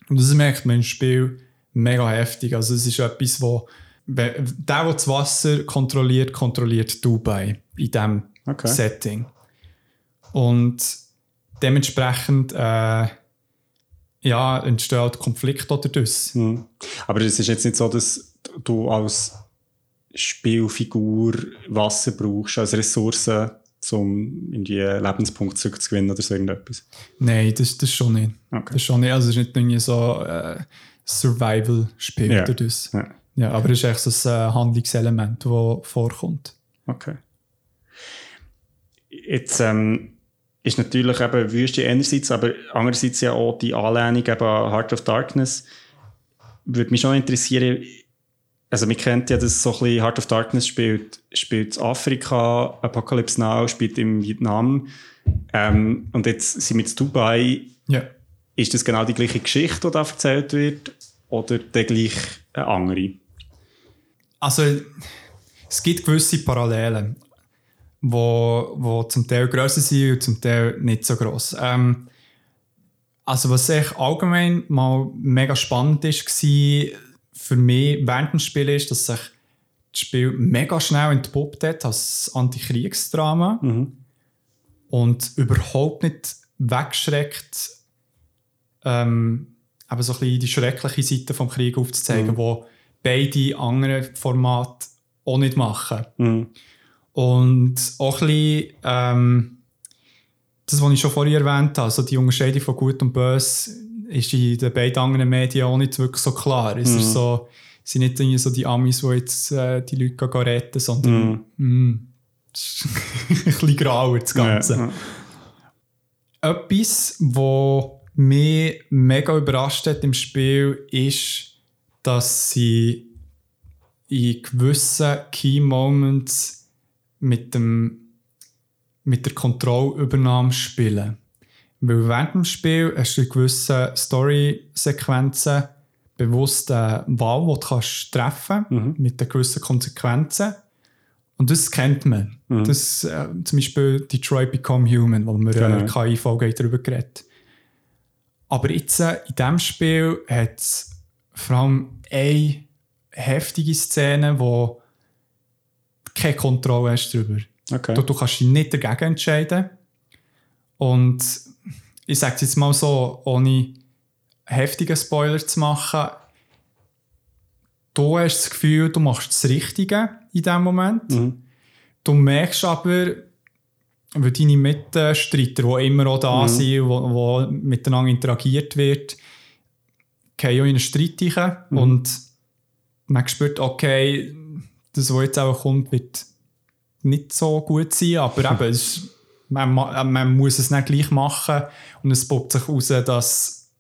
Und das merkt man im Spiel mega heftig. Also es ist etwas, wo der, der das Wasser kontrolliert, kontrolliert Dubai in diesem Okay. Setting. Und dementsprechend äh, ja, entsteht halt Konflikt oder das. Mhm. Aber es ist jetzt nicht so, dass du als Spielfigur Wasser brauchst als Ressource, um in die Lebenspunkte zurückzugewinnen oder so irgendetwas. Nein, das, das schon nicht. Okay. Das schon nicht. Also es ist nicht irgendwie so äh, Survival-Spiel Ja. oder das. Ja. Ja, aber es ist echt so ein äh, Handlungselement, das vorkommt. Okay. Jetzt ähm, ist natürlich eben Wüste einerseits, aber andererseits ja auch die Anlehnung eben an Heart of Darkness. Würde mich schon interessieren, also man kennt ja, dass so ein bisschen Heart of Darkness spielt, spielt in Afrika, Apocalypse Now spielt in Vietnam ähm, und jetzt sind wir in Dubai. Ja. Ist das genau die gleiche Geschichte, die da erzählt wird oder der gleich eine andere? Also, es gibt gewisse Parallelen, wo, wo zum Teil grösser sind und zum Teil nicht so gross. Ähm, also, was echt allgemein mal mega spannend ist, war für mich während dem Spiel, ist, dass sich das Spiel mega schnell entpuppt hat als Antikriegsdrama und überhaupt nicht wegschreckt, ähm, aber so ein bisschen die schreckliche Seite vom Krieg aufzuzeigen, wo beide anderen Formate auch nicht machen. Mhm. Und auch ein bisschen, ähm, das, was ich schon vorher erwähnt habe, also die Unterscheidung von Gut und Böse, ist in den beiden anderen Medien auch nicht wirklich so klar. Es ist so, sind nicht irgendwie so die Amis, die jetzt äh, die Leute gehen retten, sondern mm. das ist ein bisschen grauer, das Ganze. Ja, ja. Etwas, was mich mega überrascht hat im Spiel, ist, dass sie in gewissen Key Moments mit, dem, mit der Kontrollübernahme spielen. Weil während dem Spiel hast du in gewissen Story-Sequenzen bewusst eine Wahl, die du kannst treffen kannst, mit den gewissen Konsequenzen. Und das kennt man. Das, äh, zum Beispiel Detroit Become Human, wo wir Genau. äh, KI-Folge darüber geredet Aber jetzt äh, in diesem Spiel hat es vor allem eine heftige Szene, wo du keine Kontrolle hast darüber. Okay. Du, du kannst dich nicht dagegen entscheiden. Und ich sage es jetzt mal so, ohne heftigen Spoiler zu machen, du hast das Gefühl, du machst das Richtige in dem Moment. Du merkst aber, weil deine Mitstreiter, die immer auch da sind, wo, wo miteinander interagiert wird, gehen auch in einen Streit rein und man spürt, okay, das, was jetzt auch kommt, wird nicht so gut sein, aber eben, es man, ma- man muss es nicht gleich machen und es baut sich heraus, dass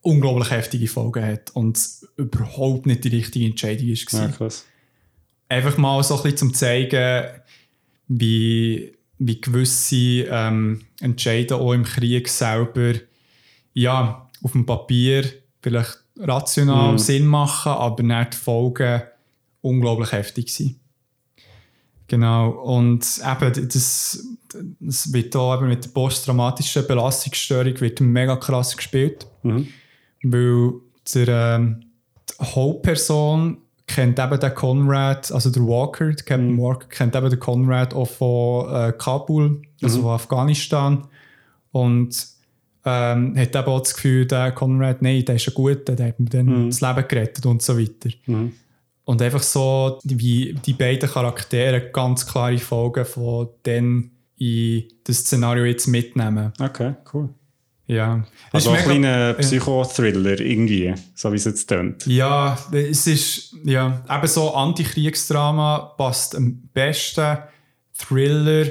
unglaublich heftige Folgen hat und es überhaupt nicht die richtige Entscheidung war. Ja, krass. Einfach mal so ein bisschen zum zeigen, wie, wie gewisse ähm, Entscheidungen auch im Krieg selber ja, auf dem Papier vielleicht rational Sinn machen, aber nicht die Folgen unglaublich heftig sind. Genau, und eben das, das wird da eben mit der posttraumatischen Belastungsstörung wird mega krass gespielt, weil der, ähm, die Hauptperson kennt eben den Conrad, also der Walker, der Captain Walker, kennt eben den Conrad auch von äh, Kabul, also von Afghanistan und ähm, hat eben auch das Gefühl, der Conrad, nein, der ist ein guter, der hat mir dann das Leben gerettet und so weiter. Und einfach so, wie die beiden Charaktere ganz klare Folgen von dann in das Szenario jetzt mitnehmen. Okay, cool. Ja. Also ist ein kleiner Psychothriller irgendwie, so wie es jetzt tönt. Ja, es ist, ja, eben so Antikriegsdrama passt am besten. Thriller,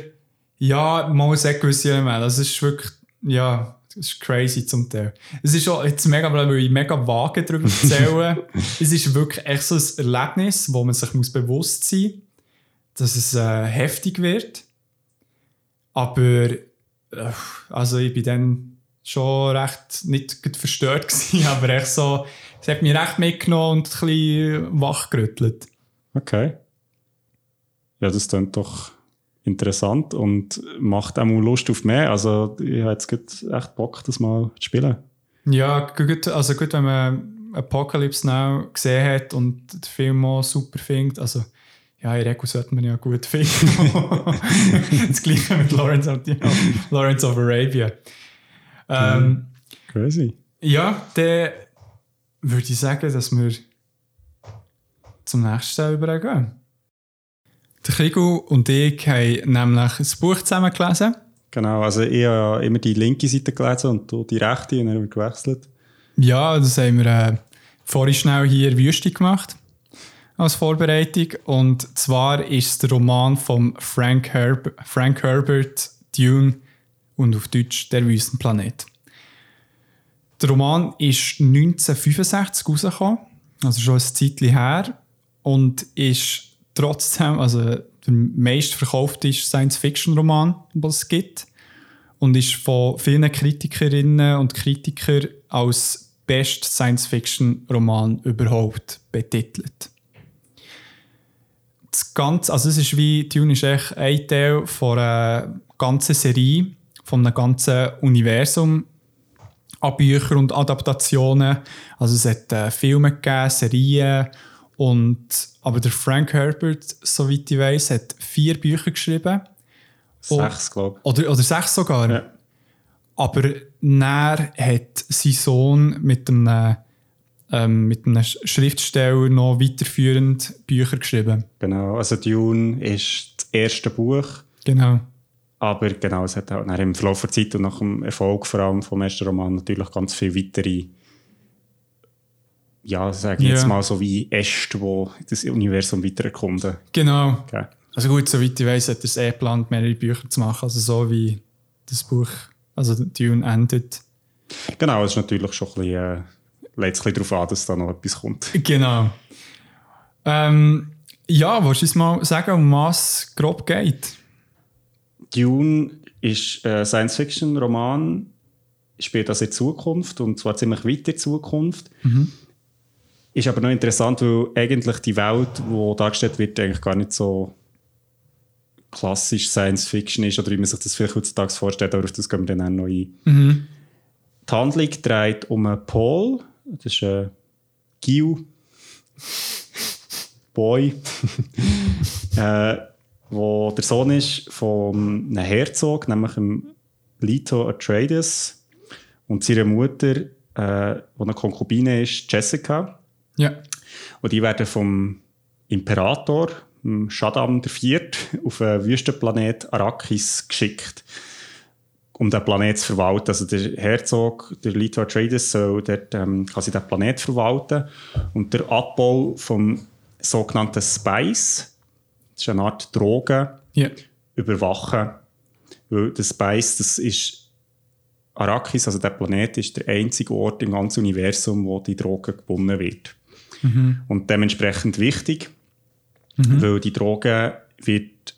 ja, man muss sagen, gewisse Elemente. Also es ist wirklich, ja, es ist crazy zum Teil. Es ist auch jetzt mega, weil ich mega vage darüber erzählen. es ist wirklich echt so ein Erlebnis, wo man sich muss bewusst sein muss, dass es äh, heftig wird. Aber, äh, also ich bin dann schon recht, nicht verstört gewesen, aber echt so, es hat mich recht mitgenommen und ein bisschen wachgerüttelt. Okay. Ja, das klingt doch interessant und macht auch mal Lust auf mehr. Also ich habe jetzt echt Bock, das mal zu spielen. Ja, gut, also gut, wenn man Apocalypse Now gesehen hat und den Film auch super findet, also ja, in Regel sollte man ja gut finden. das gleiche mit Lawrence of, Lawrence of Arabia. Ähm, Crazy. Ja, dann würde ich sagen, dass wir zum nächsten übergehen. Der Krigo und ich haben nämlich ein Buch zusammen gelesen. Genau, also ich habe immer die linke Seite gelesen und du die rechte und dann haben wir gewechselt. Ja, das haben wir äh, vorhin schnell hier Wüste gemacht als Vorbereitung. Und zwar ist es der Roman von Frank, Herb Frank Herbert, Dune und auf Deutsch Der Wüstenplanet. Der Roman ist 1965 rausgekommen, also schon ein Zeitchen her, und ist trotzdem also der meistverkaufte Science-Fiction-Roman, den es gibt und ist von vielen Kritikerinnen und Kritikern als best Science-Fiction-Roman überhaupt betitelt. Das Ganze, also es ist wie, Dune ist echt ein Teil von einer ganzen Serie, von einem ganzen Universum an Büchern und Adaptationen. Also es hat äh, Filme gegeben, Serien und aber der Frank Herbert, soweit ich weiß, hat vier Bücher geschrieben. Sechs, glaube Oder, oder sechs sogar. ich. Ja. Aber näher hat sein Sohn mit einem, ähm, mit einem Sch- Schriftsteller noch weiterführend Bücher geschrieben. Genau, also Dune ist das erste Buch, Genau. Aber genau, es hat auch nachher im Verlauf der Zeit und nach dem Erfolg vor allem vom ersten Roman natürlich ganz viele weitere ja, sage ich Ja. jetzt mal, so wie Äste, die das Universum weiter erkunden. Genau. Okay. Also gut, soweit ich weiß, hat er es eh geplant, mehrere Bücher zu machen. Also so wie das Buch, also Dune endet. Genau, es ist natürlich schon ein bisschen, äh, ein bisschen darauf an, dass da noch etwas kommt. Genau. Ähm, ja, willst du uns mal sagen, um was es grob geht? Dune ist ein Science-Fiction-Roman, spielt also in Zukunft und zwar ziemlich weit in Zukunft. Ist aber noch interessant, weil eigentlich die Welt, die dargestellt wird, eigentlich gar nicht so klassisch Science-Fiction ist oder wie man sich das vielleicht heutzutage vorstellt, aber auf das gehen wir dann auch noch ein. Die Handlung dreht um einen Paul, das ist ein Gil, Boy, äh, wo der Sohn ist von einem Herzog, nämlich dem Leto Atreides und seiner Mutter, äh, die eine Konkubine ist, Jessica. Ja. Und die werden vom Imperator, Shaddam IV., auf einen Wüstenplanet Arrakis geschickt, um den Planet zu verwalten. Also der Herzog, der Leto Atreides, soll dort ähm, quasi den Planet verwalten. Und der Abbau vom sogenannten Spice, das ist eine Art Droge, Ja. überwachen. Weil der Spice, das ist Arrakis, also der Planet, ist der einzige Ort im ganzen Universum, wo die Droge gebunden wird. Und dementsprechend wichtig, weil die Droge wird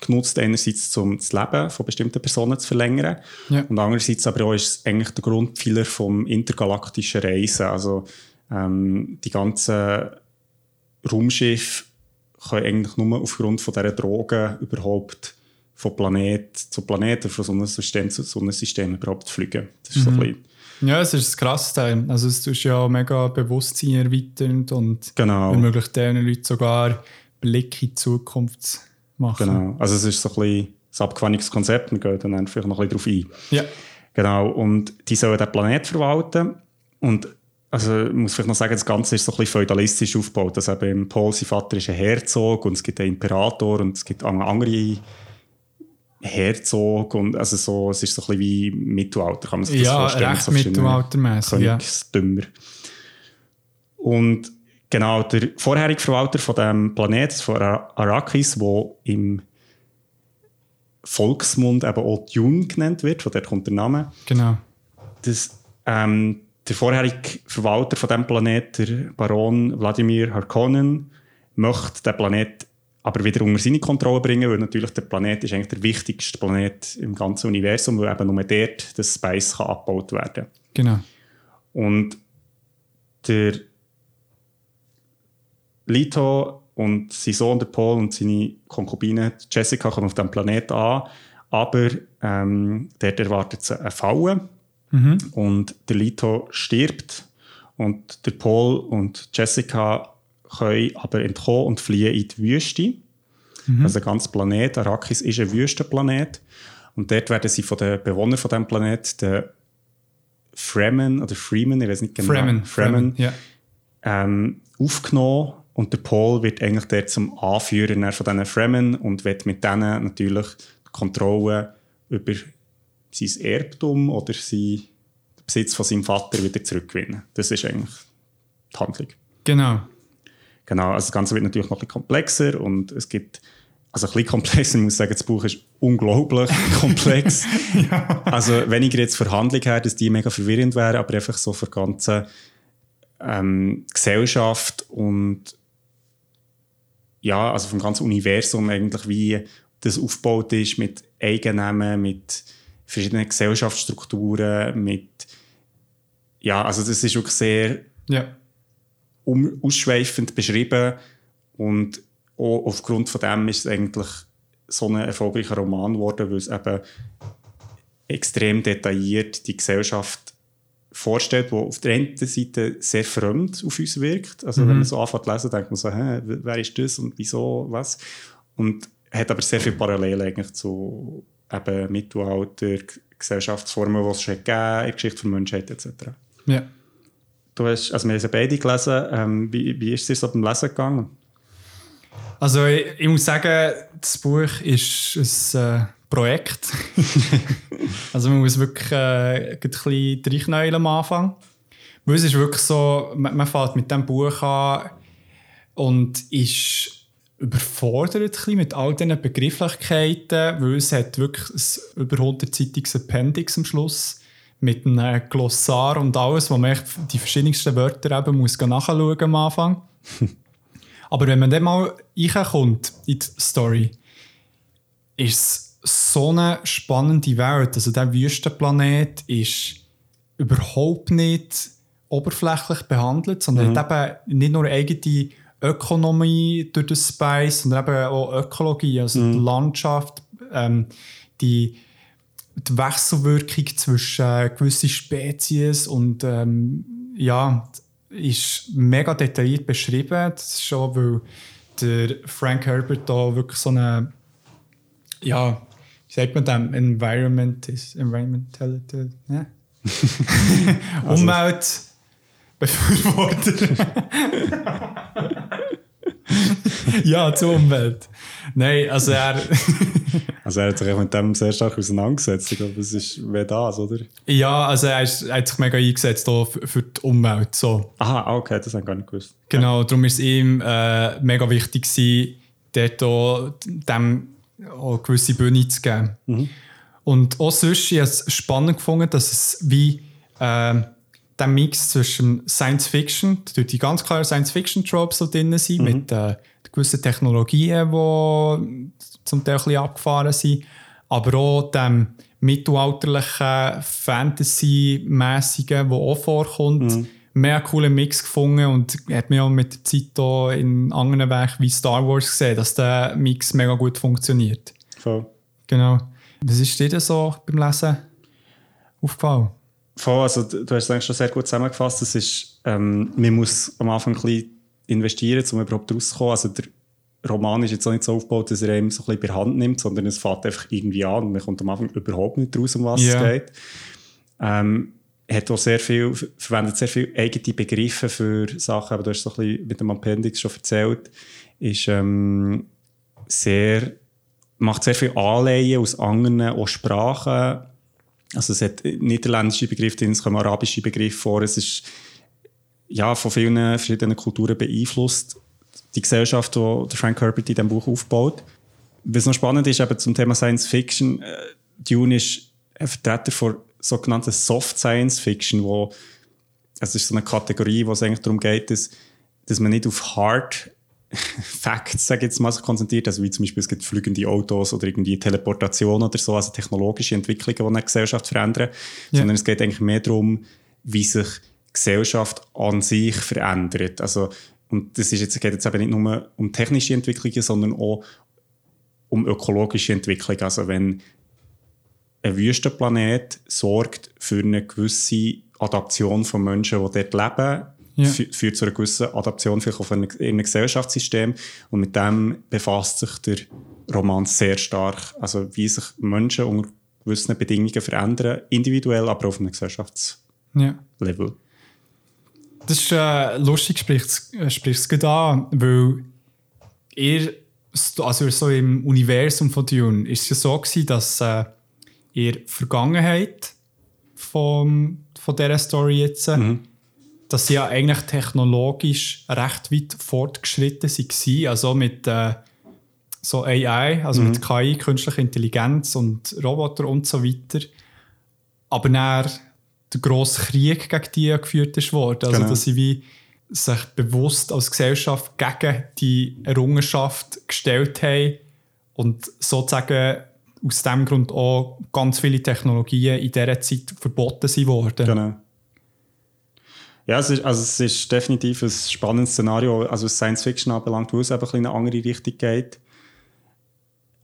genutzt einerseits, um das Leben von bestimmten Personen zu verlängern Ja. und andererseits aber auch ist es eigentlich der Grundpfeiler vom intergalaktischen Reisen. Also ähm, die ganzen Raumschiffe können eigentlich nur aufgrund von dieser Droge überhaupt von Planet zu Planet oder von Sonnensystem zu Sonnensystem überhaupt fliegen. Das ist so ein Ja, es ist ein krasses Teil. Also es ist ja mega Bewusstsein erweiternd und Genau. ermöglicht diesen Leuten sogar Blick in die Zukunft zu machen. genau. Also es ist so ein bisschen ein abgewandtes Konzept, wir gehen dann vielleicht noch ein bisschen darauf ein. Ja. Genau, und die sollen den Planet verwalten. Und also, ich muss vielleicht noch sagen, das Ganze ist so ein bisschen feudalistisch aufgebaut. Also eben Paul, sein Vater ist ein Herzog und es gibt einen Imperator und es gibt andere Herzog und also so, es ist so ein bisschen wie Mittelalter, kann man sich das Ja, vorstellen. recht so verschiedene mittelaltermässig, ja. Königsdümmer. Und genau, der vorherige Verwalter von dem Planet, von Arrakis, wo im Volksmund eben auch Dune genannt wird, von dort kommt der Name, Genau. das, ähm, der vorherige Verwalter von dem Planet, der Baron Wladimir Harkonnen, möchte den Planet aber wieder unter seine Kontrolle bringen, weil natürlich der Planet ist eigentlich der wichtigste Planet im ganzen Universum, weil eben nur dort das Spice kann abgebaut werden Genau. Und der Lito und sein Sohn, der Paul und seine Konkubine Jessica kommen auf dem Planet an, aber ähm, dort erwartet sie eine Falle und der Lito stirbt und der Paul und Jessica können aber entkommen und fliehen in die Wüste. Also der ganze Planet, Arrakis ist ein Wüstenplanet und dort werden sie von den Bewohnern von dem Planet, den Fremen oder Freeman, ich weiß nicht genau, Fremen. Fremen, Ja. ähm, aufgenommen und der Paul wird eigentlich der zum Anführer von diesen Fremen und wird mit denen natürlich die Kontrolle über sein Erbtum oder sein den Besitz von seinem Vater wieder zurückgewinnen. Das ist eigentlich die Handlung. Genau. Genau, also das Ganze wird natürlich noch ein bisschen komplexer und es gibt, also ein bisschen komplexer, ich muss sagen, das Buch ist unglaublich komplex. Also weniger jetzt für Handlung her, dass die mega verwirrend wäre, aber einfach so für die ganze ähm, Gesellschaft und ja, also vom ganzen Universum eigentlich, wie das aufgebaut ist mit Eigennamen, mit verschiedenen Gesellschaftsstrukturen, mit ja, also das ist wirklich sehr Ja. um, ausschweifend beschrieben und auch aufgrund von dem ist es eigentlich so ein erfolgreicher Roman geworden, weil es eben extrem detailliert die Gesellschaft vorstellt, wo auf der einen Seite sehr fremd auf uns wirkt. Also wenn man so anfängt zu lesen, denkt man so, Hä, wer ist das und wieso, was? Und hat aber sehr viele Parallelen eigentlich zu eben Mittelalter, Gesellschaftsformen, die es schon gegeben hat, in der Geschichte der Menschheit etc. Ja. Du hast, also wir haben sie beide gelesen. Ähm, wie, wie ist es dir so beim Lesen gegangen? Also ich, ich muss sagen, das Buch ist ein äh, Projekt. also man muss wirklich äh, ein bisschen reinknäulen am Anfang. Weil es ist wirklich so, man, man fängt mit diesem Buch an und ist überfordert ein bisschen mit all diesen Begrifflichkeiten, weil es hat wirklich ein über 100-seitiges Appendix am Schluss mit einem Glossar und alles, wo man echt die verschiedensten Wörter eben muss nachschauen am Anfang. Aber wenn man dann mal reinkommt in die Story, ist es so eine spannende Welt. Also der Wüstenplanet ist überhaupt nicht oberflächlich behandelt, sondern Mhm. hat eben nicht nur eigene Ökonomie durch den Spice, sondern eben auch Ökologie, also Mhm. die Landschaft, ähm, die, die Wechselwirkung zwischen äh, gewissen Spezies und ähm, ja, ist mega detailliert beschrieben. Das ist schon, weil der Frank Herbert da wirklich so eine ja, wie sagt man dem? Environment ist Environmental, ne? Umwelt Befürworter. ja, zur Umwelt. Nein, also er, Also er hat sich mit dem sehr stark auseinandergesetzt. Ich glaube, es ist mehr das, oder? ja, also er, ist, er hat sich mega eingesetzt auch für, die Umwelt. So. Aha, ah, okay, das habe ich gar nicht gewusst. Genau, darum ist es ihm äh, mega wichtig gewesen, dort auch dem auch eine gewisse Bühne zu geben. Und auch sonst, ich habe es spannend gefunden, dass es wie äh, der Mix zwischen Science Fiction, durch die ganz klaren Science Fiction Tropes so drin sind, mit äh, gewissen Technologien, die zum Teil ein bisschen abgefahren sind, aber auch dem mittelalterlichen Fantasy-mäßigen, der auch vorkommt. Mehr coolen Mix gefunden und hat mir auch mit der Zeit auch in anderen Werken wie Star Wars gesehen, dass der Mix mega gut funktioniert. Voll. Genau. Was ist dir denn so beim Lesen aufgefallen? Voll, also du hast es eigentlich schon sehr gut zusammengefasst. Es ist, ähm, man muss am Anfang ein bisschen investieren, um überhaupt rauszukommen. Also der Roman ist jetzt auch nicht so aufgebaut, dass er einem so ein bisschen bei Hand nimmt, sondern es fängt einfach irgendwie an und man kommt am Anfang überhaupt nicht raus, um was Ja. es geht. Ähm, hat auch sehr viel, verwendet sehr viele eigene Begriffe für Sachen, aber du hast so ein bisschen mit dem Appendix schon erzählt, ist ähm, sehr, macht sehr viel Anleihen aus anderen auch Sprachen. Also es hat niederländische Begriffe drin, es kommen arabische Begriffe vor, es ist ja, von vielen verschiedenen Kulturen beeinflusst, die Gesellschaft, die Frank Herbert in diesem Buch aufbaut. Was noch spannend ist, eben zum Thema Science Fiction, äh, Dune ist ein Vertreter von sogenannten Soft Science Fiction, wo es ist so eine Kategorie, wo es eigentlich darum geht, dass, dass man nicht auf Hard Facts, sage ich jetzt mal, konzentriert, also wie zum Beispiel es gibt fliegende Autos oder irgendwie Teleportation oder so, also technologische Entwicklungen, die eine Gesellschaft verändern, Ja. sondern es geht eigentlich mehr darum, wie sich Gesellschaft an sich verändert. Also, und das ist jetzt, geht jetzt eben nicht nur um technische Entwicklungen, sondern auch um ökologische Entwicklung. Also wenn ein Wüstenplanet sorgt für eine gewisse Adaption von Menschen, die dort leben, Ja. fü- führt zu einer gewissen Adaption vielleicht auf ein, in einem Gesellschaftssystem. Und mit dem befasst sich der Roman sehr stark. Also wie sich Menschen unter gewissen Bedingungen verändern, individuell, aber auf einem Gesellschaftslevel. Ja. Das ist äh, lustig, spricht es gut an, weil ihr, also so im Universum von Dune, ist es ja so gewesen, dass äh, ihr die Vergangenheit vom, von dieser Story jetzt, äh, dass sie ja eigentlich technologisch recht weit fortgeschritten waren, also mit äh, so AI, also mit KI, künstlicher Intelligenz und Roboter und so weiter. Aber dann der grosse Krieg gegen die geführt ist worden. Also, Genau. dass sie wie sich bewusst als Gesellschaft gegen die Errungenschaft gestellt haben und sozusagen aus dem Grund auch ganz viele Technologien in dieser Zeit verboten sind worden. Genau. Ja, es ist, also es ist definitiv ein spannendes Szenario, also was Science Fiction anbelangt, wo es eben ein in eine andere Richtung geht.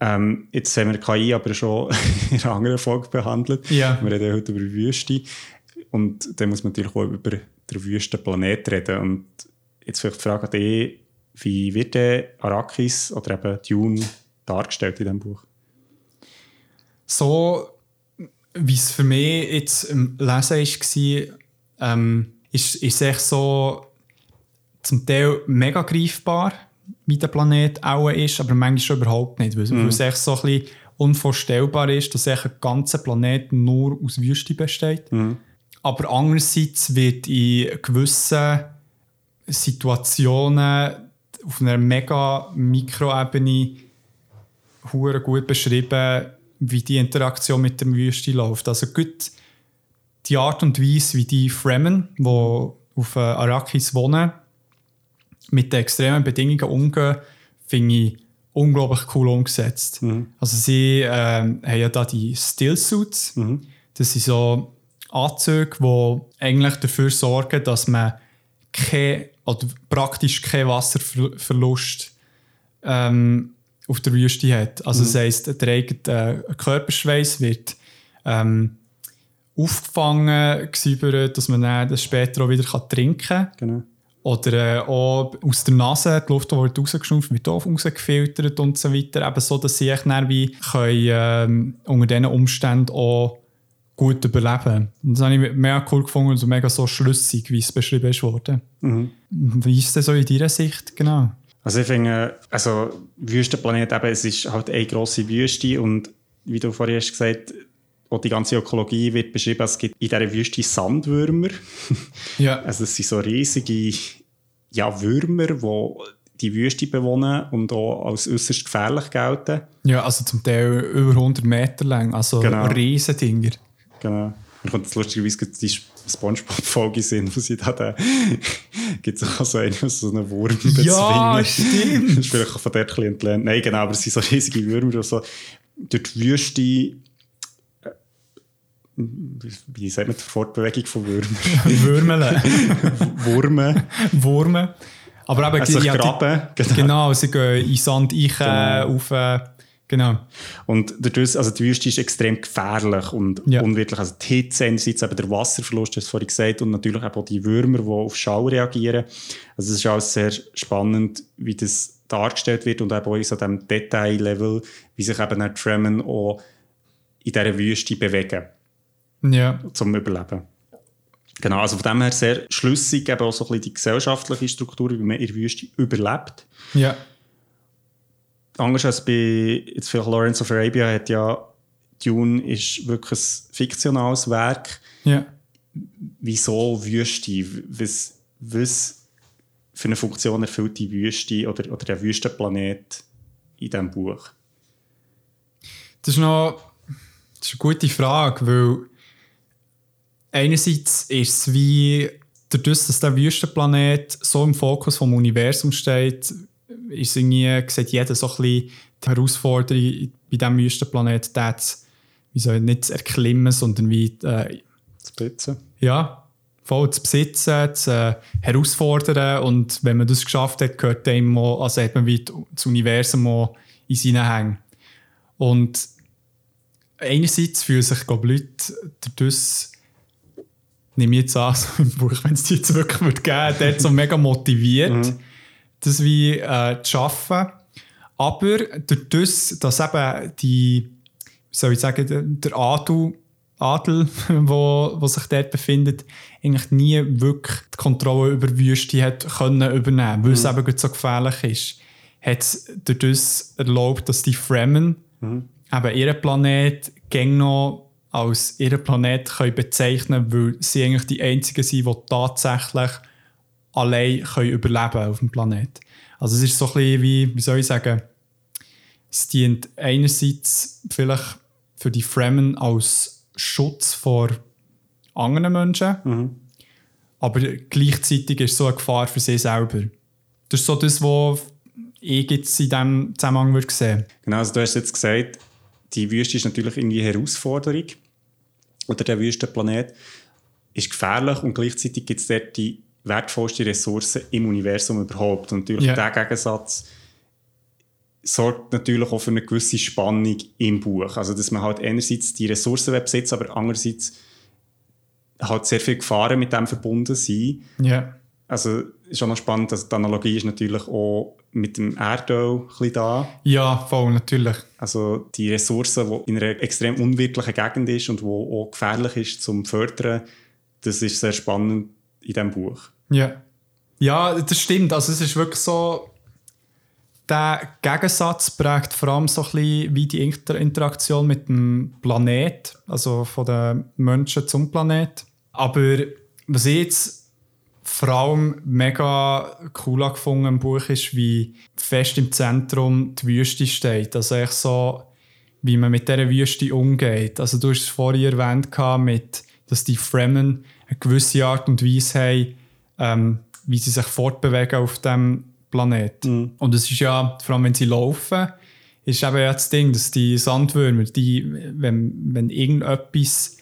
Ähm, jetzt haben wir KI aber schon in einer anderen Folge behandelt. Ja. Wir reden heute über Wüste. Und dann muss man natürlich auch über den Wüstenplanet reden. Und jetzt vielleicht die Frage an dich, wie wird der Arrakis oder eben Dune dargestellt in diesem Buch? so wie es für mich jetzt im Lesen war, ähm, ist, ist es echt so zum Teil mega greifbar, wie der Planet auch ist, aber manchmal schon überhaupt nicht, weil, weil es echt so ein bisschen unvorstellbar ist, dass echt ein ganzer Planet nur aus Wüste besteht. aber andererseits wird in gewissen Situationen auf einer mega Mikroebene gut beschrieben, wie die Interaktion mit der Wüste läuft. Also gut die Art und Weise, wie die Fremen, die auf Arrakis wohnen, mit den extremen Bedingungen umgehen, finde ich unglaublich cool umgesetzt. Mhm. Also sie ähm, haben ja da die Stillsuits. Mhm. Das sind so Anzüge, die eigentlich dafür sorgen, dass man kein, oder praktisch keinen Wasserverlust ähm, auf der Wüste hat. Also das heisst, der eigene äh, Körperschweiß wird ähm, aufgefangen, gesäubert, dass man dann das später auch wieder kann trinken kann. Genau. Oder äh, auch aus der Nase, die Luft die wird rausgeschnupft, wird auch rausgefiltert und so weiter. Eben so, dass sie dann wie können, ähm, unter diesen Umständen auch gut überleben Und Das habe ich mega cool gefunden und mega so schlüssig, wie es beschrieben ist worden. Wie ist das so in deiner Sicht genau? Also ich finde, also Wüstenplanet eben, es ist halt eine grosse Wüste und wie du vorhin hast gesagt, auch die ganze Ökologie wird beschrieben, es gibt in dieser Wüste Sandwürmer. Ja. Also es sind so riesige ja, Würmer, die die Wüste bewohnen und auch als äußerst gefährlich gelten. Ja, also zum Teil über 100 Meter lang, also Genau. Riesendinger. Genau. Mir kommt jetzt lustigerweise die Spongebob-Folge sind, wo sie da den, gibt es auch so einen, so einen Wurm Ja, bezwingen. stimmt. Das ist vielleicht auch von der ein entlernt. Nein, genau, aber es sind so riesige Würmer, die so durch die Wüste wie- sagt man die Fortbewegung von Würmern? Würmele. Wurmen, Wurme. Aber eben, also ja, die- graben. Genau. Genau, sie gehen in Sand rein, Genau. auf. Äh, genau. Und dadurch, also die Wüste ist extrem gefährlich und Ja. unwirtlich. Also die Hitze, einerseits eben der Wasserverlust, hast du vorhin gesagt, und natürlich auch die Würmer, die auf Schall reagieren. Also es ist alles sehr spannend, wie das dargestellt wird und eben auch so diesem Detail-Level, wie sich eben die Fremen auch in dieser Wüste bewegen, Ja. zum Überleben. Genau, also von dem her sehr schlüssig, eben auch so ein bisschen die gesellschaftliche Struktur, wie man in der Wüste überlebt. Ja. anders als bei jetzt vielleicht Lawrence of Arabia hat ja Dune ist wirklich ein fiktionales Werk. Ja. Wieso Wüste? Was, was für eine Funktion erfüllt die Wüste oder, oder der Wüstenplanet in diesem Buch? Das ist noch das ist eine gute Frage, weil einerseits ist es wie, dadurch, dass der Wüstenplanet so im Fokus vom Universum steht, ist irgendwie, sieht jeder so ein bisschen die Herausforderung bei diesem Wüstenplanet, das, wie soll ich nicht zu erklimmen, sondern wie, äh, Das Blitzen? ja, voll zu besitzen, zu äh, herausfordern und wenn man das geschafft hat, gehört einem auch, also hat man wie das Universum auch in seinen Hängen. Und einerseits fühlen sich, glaube ich, Leute dadurch, nehme ich jetzt an, so im Buch, wenn es die jetzt wirklich würde geben dort so mega motiviert, das wie äh, zu schaffen. Aber dadurch, dass eben die, wie soll ich sagen, der, der Adel, Adel wo, wo sich dort befindet, eigentlich nie wirklich die Kontrolle über die Wüste hat können übernehmen, weil es eben so gefährlich ist, hat es dadurch erlaubt, dass die Fremen eben ihren Planet gäng noch als ihren Planet können bezeichnen weil sie eigentlich die einzigen sind, die tatsächlich allein können überleben auf dem Planet. Also es ist so ein bisschen wie, wie soll ich sagen, es dient einerseits vielleicht für die Fremen als Schutz vor anderen Menschen, aber gleichzeitig ist es so eine Gefahr für sie selber. Das ist so das, was ich jetzt in diesem Zusammenhang würde sehen Genau, also du hast jetzt gesagt, die Wüste ist natürlich irgendwie eine Herausforderung. Oder der Wüstenplanet ist gefährlich und gleichzeitig gibt es dort die wertvollste Ressource im Universum überhaupt. Und natürlich Ja. der Gegensatz sorgt natürlich auch für eine gewisse Spannung im Buch. Also dass man halt einerseits die Ressourcen besitzt, aber andererseits halt sehr viele Gefahren mit dem verbunden sind. Ja. Also ist auch noch spannend, dass die Analogie ist natürlich auch mit dem Erdöl ein da. Ja, voll, natürlich. Also die Ressource, die in einer extrem unwirtlichen Gegend ist und wo auch gefährlich ist zum Fördern, das ist sehr spannend in diesem Buch. Ja. Ja, das stimmt. Also es ist wirklich so, der Gegensatz prägt vor allem so ein bisschen wie die Inter Interaktion mit dem Planet, also von den Menschen zum Planet. Aber was ich jetzt vor allem mega cool gefunden im Buch ist, wie fest im Zentrum die Wüste steht. Also echt so, wie man mit dieser Wüste umgeht. Also du hast es vorhin erwähnt, mit, dass die Fremen eine gewisse Art und Weise haben, ähm, wie sie sich fortbewegen auf dem Planet. Mhm. Und es ist ja, vor allem wenn sie laufen, ist eben ja das Ding, dass die Sandwürmer, die, wenn, wenn irgendetwas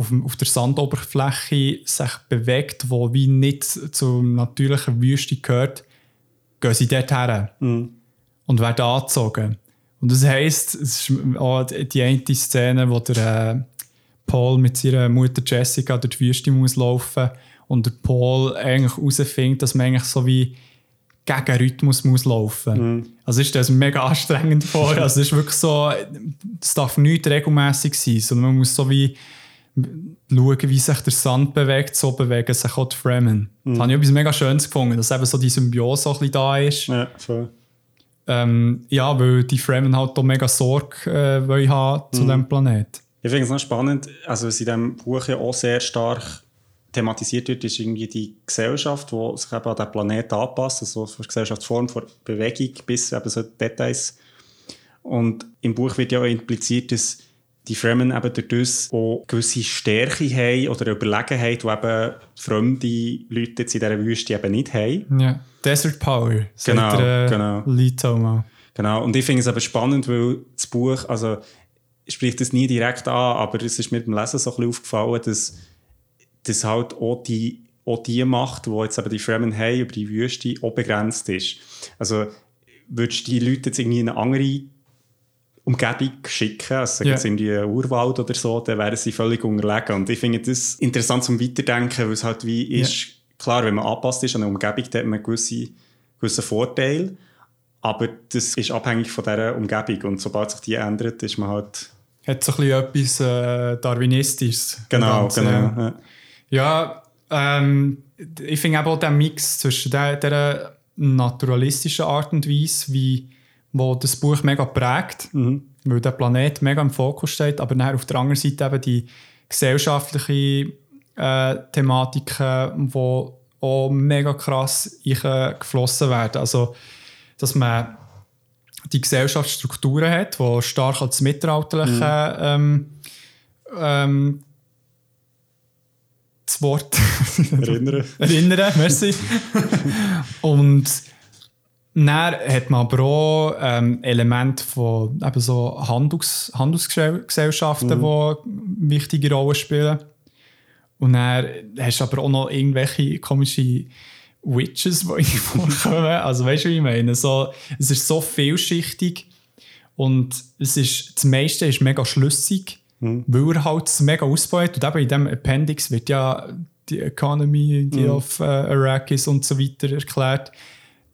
auf, auf der Sandoberfläche sich bewegt, wo wie nicht zur natürlichen Wüste gehört, gehen sie dort her mhm. und werden angezogen. Und das heisst, es ist auch die eine Szene, wo der äh, Paul mit seiner Mutter Jessica durch die Wüste muss laufen und der Paul eigentlich herausfindet, dass man eigentlich so wie gegen Rhythmus muss laufen muss. Mhm. Also ist das mega anstrengend vor. Also es ist wirklich so, es darf nicht regelmäßig sein, sondern man muss so wie schauen, wie sich der Sand bewegt, so bewegen sich auch die Fremen. Mhm. Das habe ich etwas mega Schönes gefunden, dass eben so die Symbiose so ein bisschen da ist. Ja, voll. Ähm, ja, weil die Fremen halt auch mega Sorge äh, wollen haben zu mhm. diesem Planet. Ich finde es noch spannend, also was in diesem Buch ja auch sehr stark thematisiert wird, ist irgendwie die Gesellschaft, die sich eben an den Planeten anpasst, also von Gesellschaftsform, von Bewegung bis eben so Details. Und im Buch wird ja auch impliziert, dass die Fremen eben durch das auch gewisse Stärke haben oder Überlegenheit, die eben fremde Leute jetzt in dieser Wüste eben nicht haben. Ja, Desert Power, genau, der, äh, genau. Lee Genau, und ich finde es aber spannend, weil das Buch, also spricht das nie direkt an, aber es ist mir beim Lesen so ein bisschen aufgefallen, dass, dass halt auch die, auch die Macht, die jetzt eben die Fremen haben über die Wüste, auch begrenzt ist. Also würdest du die Leute jetzt irgendwie in eine andere Umgebung schicken, also yeah. jetzt in die Urwald oder so, dann wären sie völlig unterlegen. Und ich finde das interessant zum Weiterdenken, weil es halt wie ist, yeah. klar, wenn man anpasst ist an eine Umgebung, dann hat man gewisse, gewisse Vorteile, aber das ist abhängig von dieser Umgebung und sobald sich die ändert, ist man halt... Hat so ein bisschen etwas äh, Darwinistisches. Genau, genau. Ja, ja ähm, ich finde auch den Mix zwischen dieser naturalistischen Art und Weise, wie wo das Buch mega prägt, mhm. weil der Planet mega im Fokus steht, aber dann auf der anderen Seite eben die gesellschaftliche äh, Thematiken, die auch mega krass geflossen werden. Also, dass man die Gesellschaftsstrukturen hat, die stark als Mittelalterliche mhm. ähm, ähm, das Wort erinnern. erinnern, merci. Und dann hat man aber auch ähm, Elemente von eben so Handels Handelsgesellschaften, mhm. die wichtige Rolle spielen. Und dann hast du aber auch noch irgendwelche komische Witches, die vorkommen. Also weißt du, wie ich meine? So, es ist so vielschichtig und es ist, das meiste ist mega schlüssig, mhm. weil er halt mega ausbaut. Und eben in diesem Appendix wird ja die Economy die mhm. of uh, Arrakis und so weiter erklärt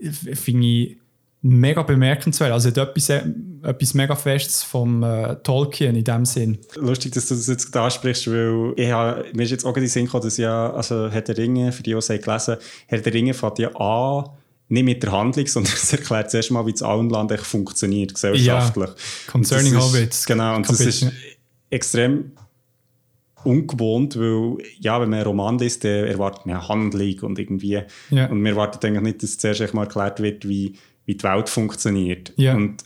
finde ich mega bemerkenswert. Also hat etwas, etwas mega Festes vom äh, Tolkien in dem Sinn. Lustig, dass du das jetzt ansprichst, weil ich habe, mir ist jetzt auch in den Sinn gekommen, dass ja, also Herr der Ringe, für die, die es gelesen Herr der Ringe fängt ja an, nicht mit der Handlung, sondern es erklärt zuerst mal, wie das Auenland funktioniert, gesellschaftlich. Ja, concerning Hobbits. Genau, und Kapitel. das ist extrem ungewohnt, weil ja, wenn man einen Roman liest, dann erwartet man Handlung und irgendwie ja. und man erwartet eigentlich nicht, dass zuerst mal erklärt wird, wie, wie die Welt funktioniert. Ja. Und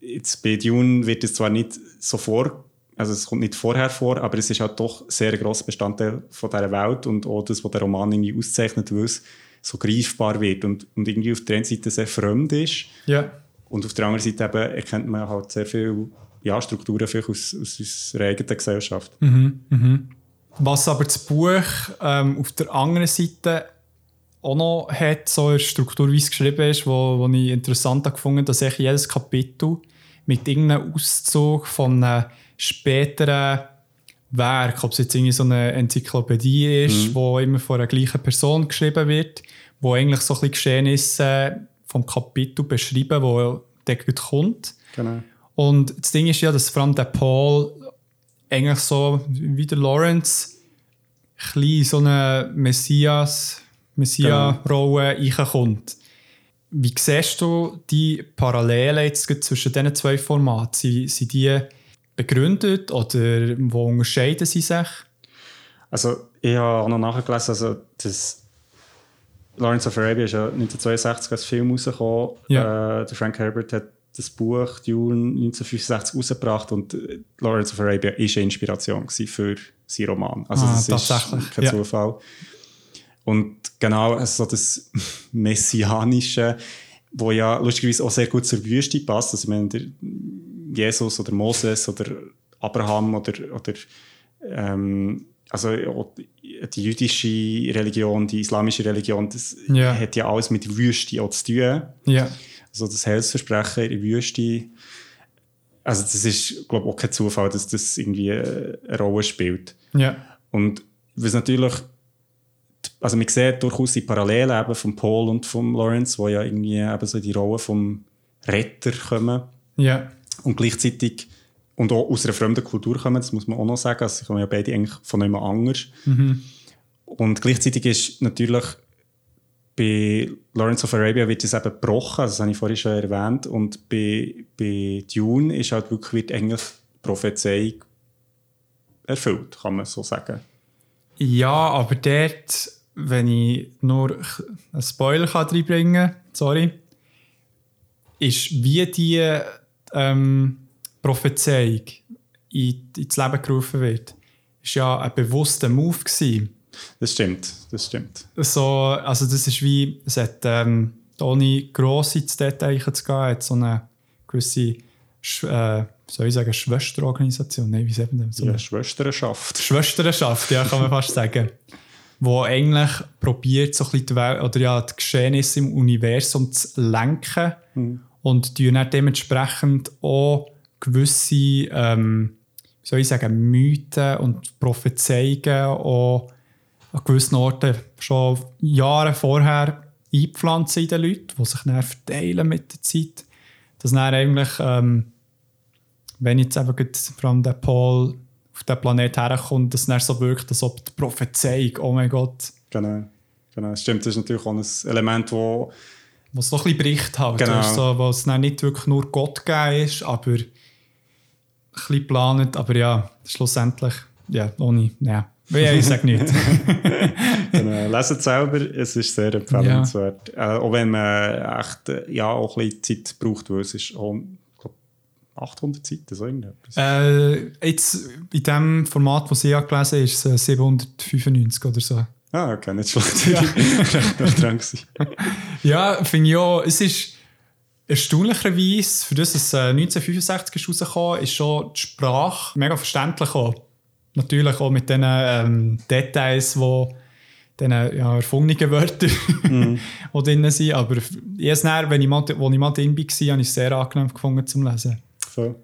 jetzt bei Dune wird es zwar nicht so vor, also es kommt nicht vorher vor, aber es ist halt doch ein sehr grosser Bestandteil von dieser Welt und auch das, was der Roman irgendwie auszeichnet, weil es so greifbar wird und, und irgendwie auf der einen Seite sehr fremd ist. Ja. Und auf der anderen Seite eben erkennt man halt sehr viel ja, Strukturen vielleicht aus, aus unserer eigenen Gesellschaft. Mhm, mhm. Was aber das Buch ähm, auf der anderen Seite auch noch hat, so in Struktur, wie es geschrieben ist, wo, wo ich interessant gefunden habe, dass ich jedes Kapitel mit irgendeinem Auszug von einem späteren Werk, ob es jetzt irgendwie so eine Enzyklopädie ist, mhm. wo immer von einer gleichen Person geschrieben wird, wo eigentlich so ein bisschen Geschehnisse vom Kapitel beschreiben, wo der kommt. Genau. Und das Ding ist ja, dass vor allem der Paul eigentlich so wie der Lawrence ein so eine Messias, Messias-Rolle genau. reinkommt. Wie siehst du die Parallelen jetzt zwischen diesen zwei Formaten? Sind, sind die begründet oder wo unterscheiden sie sich? Also, ich habe auch noch nachgelesen, also das Lawrence of Arabia ist ja 1962 als Film rausgekommen. Ja. Äh, der Frank Herbert hat das Buch Dune 1965 rausgebracht und äh, Lawrence of Arabia war eine Inspiration für seinen Roman. Also Ah, das ist kein ja. Zufall. Und genau also so das Messianische, wo ja lustigerweise auch sehr gut zur Wüste passt. Also, ich meine, der Jesus oder Moses oder Abraham oder, oder ähm, also die jüdische Religion, die islamische Religion, das Ja. hat ja alles mit Wüste auch zu tun. Ja. Also das Heilsversprechen in der Wüste. Also das ist, glaube ich, auch kein Zufall, dass das irgendwie äh, eine Rolle spielt. Ja. Und was natürlich, also man sieht durchaus die Parallelen eben von Paul und von Lawrence, wo ja irgendwie eben so die Rolle vom Retter kommen Ja. und gleichzeitig und auch aus einer fremden Kultur kommen, das muss man auch noch sagen, also sie kommen ja beide eigentlich von jemand anders. Und gleichzeitig ist natürlich bei Lawrence of Arabia wird das eben gebrochen, also das habe ich vorhin schon erwähnt, und bei, bei Dune ist halt wirklich wird die Prophezeiung erfüllt, kann man so sagen. Ja, aber dort, wenn ich nur einen Spoiler kann reinbringen kann, sorry, ist wie die ähm, Prophezeiung in, ins Leben gerufen wird, ist ja ein bewusster Move gewesen. Das stimmt, das stimmt. So, also das ist wie, es hat, ähm, ohne gross ins Detail zu gehen, hat so eine gewisse, Sch äh, soll ich sagen, Schwesterorganisation, nein, wie sagt man das? So Die eine Schwesternschaft. Schwesternschaft, ja, kann man fast sagen. Wo eigentlich probiert, so ein bisschen die, Welt, oder ja, die Geschehnisse im Universum zu lenken und die dann dementsprechend auch gewisse, ähm, soll ich sagen, Mythen und Prophezeiungen auch an gewissen Orten schon Jahre vorher einpflanzen in den Leuten, die sich dann verteilen mit der Zeit. Dass dann eigentlich, ähm, wenn jetzt eben vor allem der Paul auf den Planet herkommt, dass es dann so wirkt, als ob die Prophezeiung, oh mein Gott, Genau. genau. Das stimmt, das ist natürlich auch ein Element, wo was so ein bisschen bricht halt, Genau. so, wo es dann nicht wirklich nur Gott gegeben ist, aber ein bisschen geplant, aber ja, schlussendlich, ja, ohne, ja, ja ich sage nicht. Genau, lesen selber, es ist sehr empfehlenswert. Äh, auch wenn man echt äh, ja, auch ein bisschen Zeit braucht, weil es ist auch, ich glaub, 800 Seiten, so irgendetwas. äh, jetzt, in dem Format, das ich gelesen habe, ist es äh, 795 oder so. Ah, okay, nicht schlecht. Ja. Ja, finde ich auch. Es ist erstaunlicherweise, für das es äh, 1965 ist rausgekommen ist schon die Sprache mega verständlich auch. Natürlich auch mit den ähm, Details, die diesen ja, erfundenen Wörtern, die drin sind. Aber erst nachher, wenn ich mal, wo ich mal drin war, habe ich es sehr angenehm gefunden zum Lesen. So.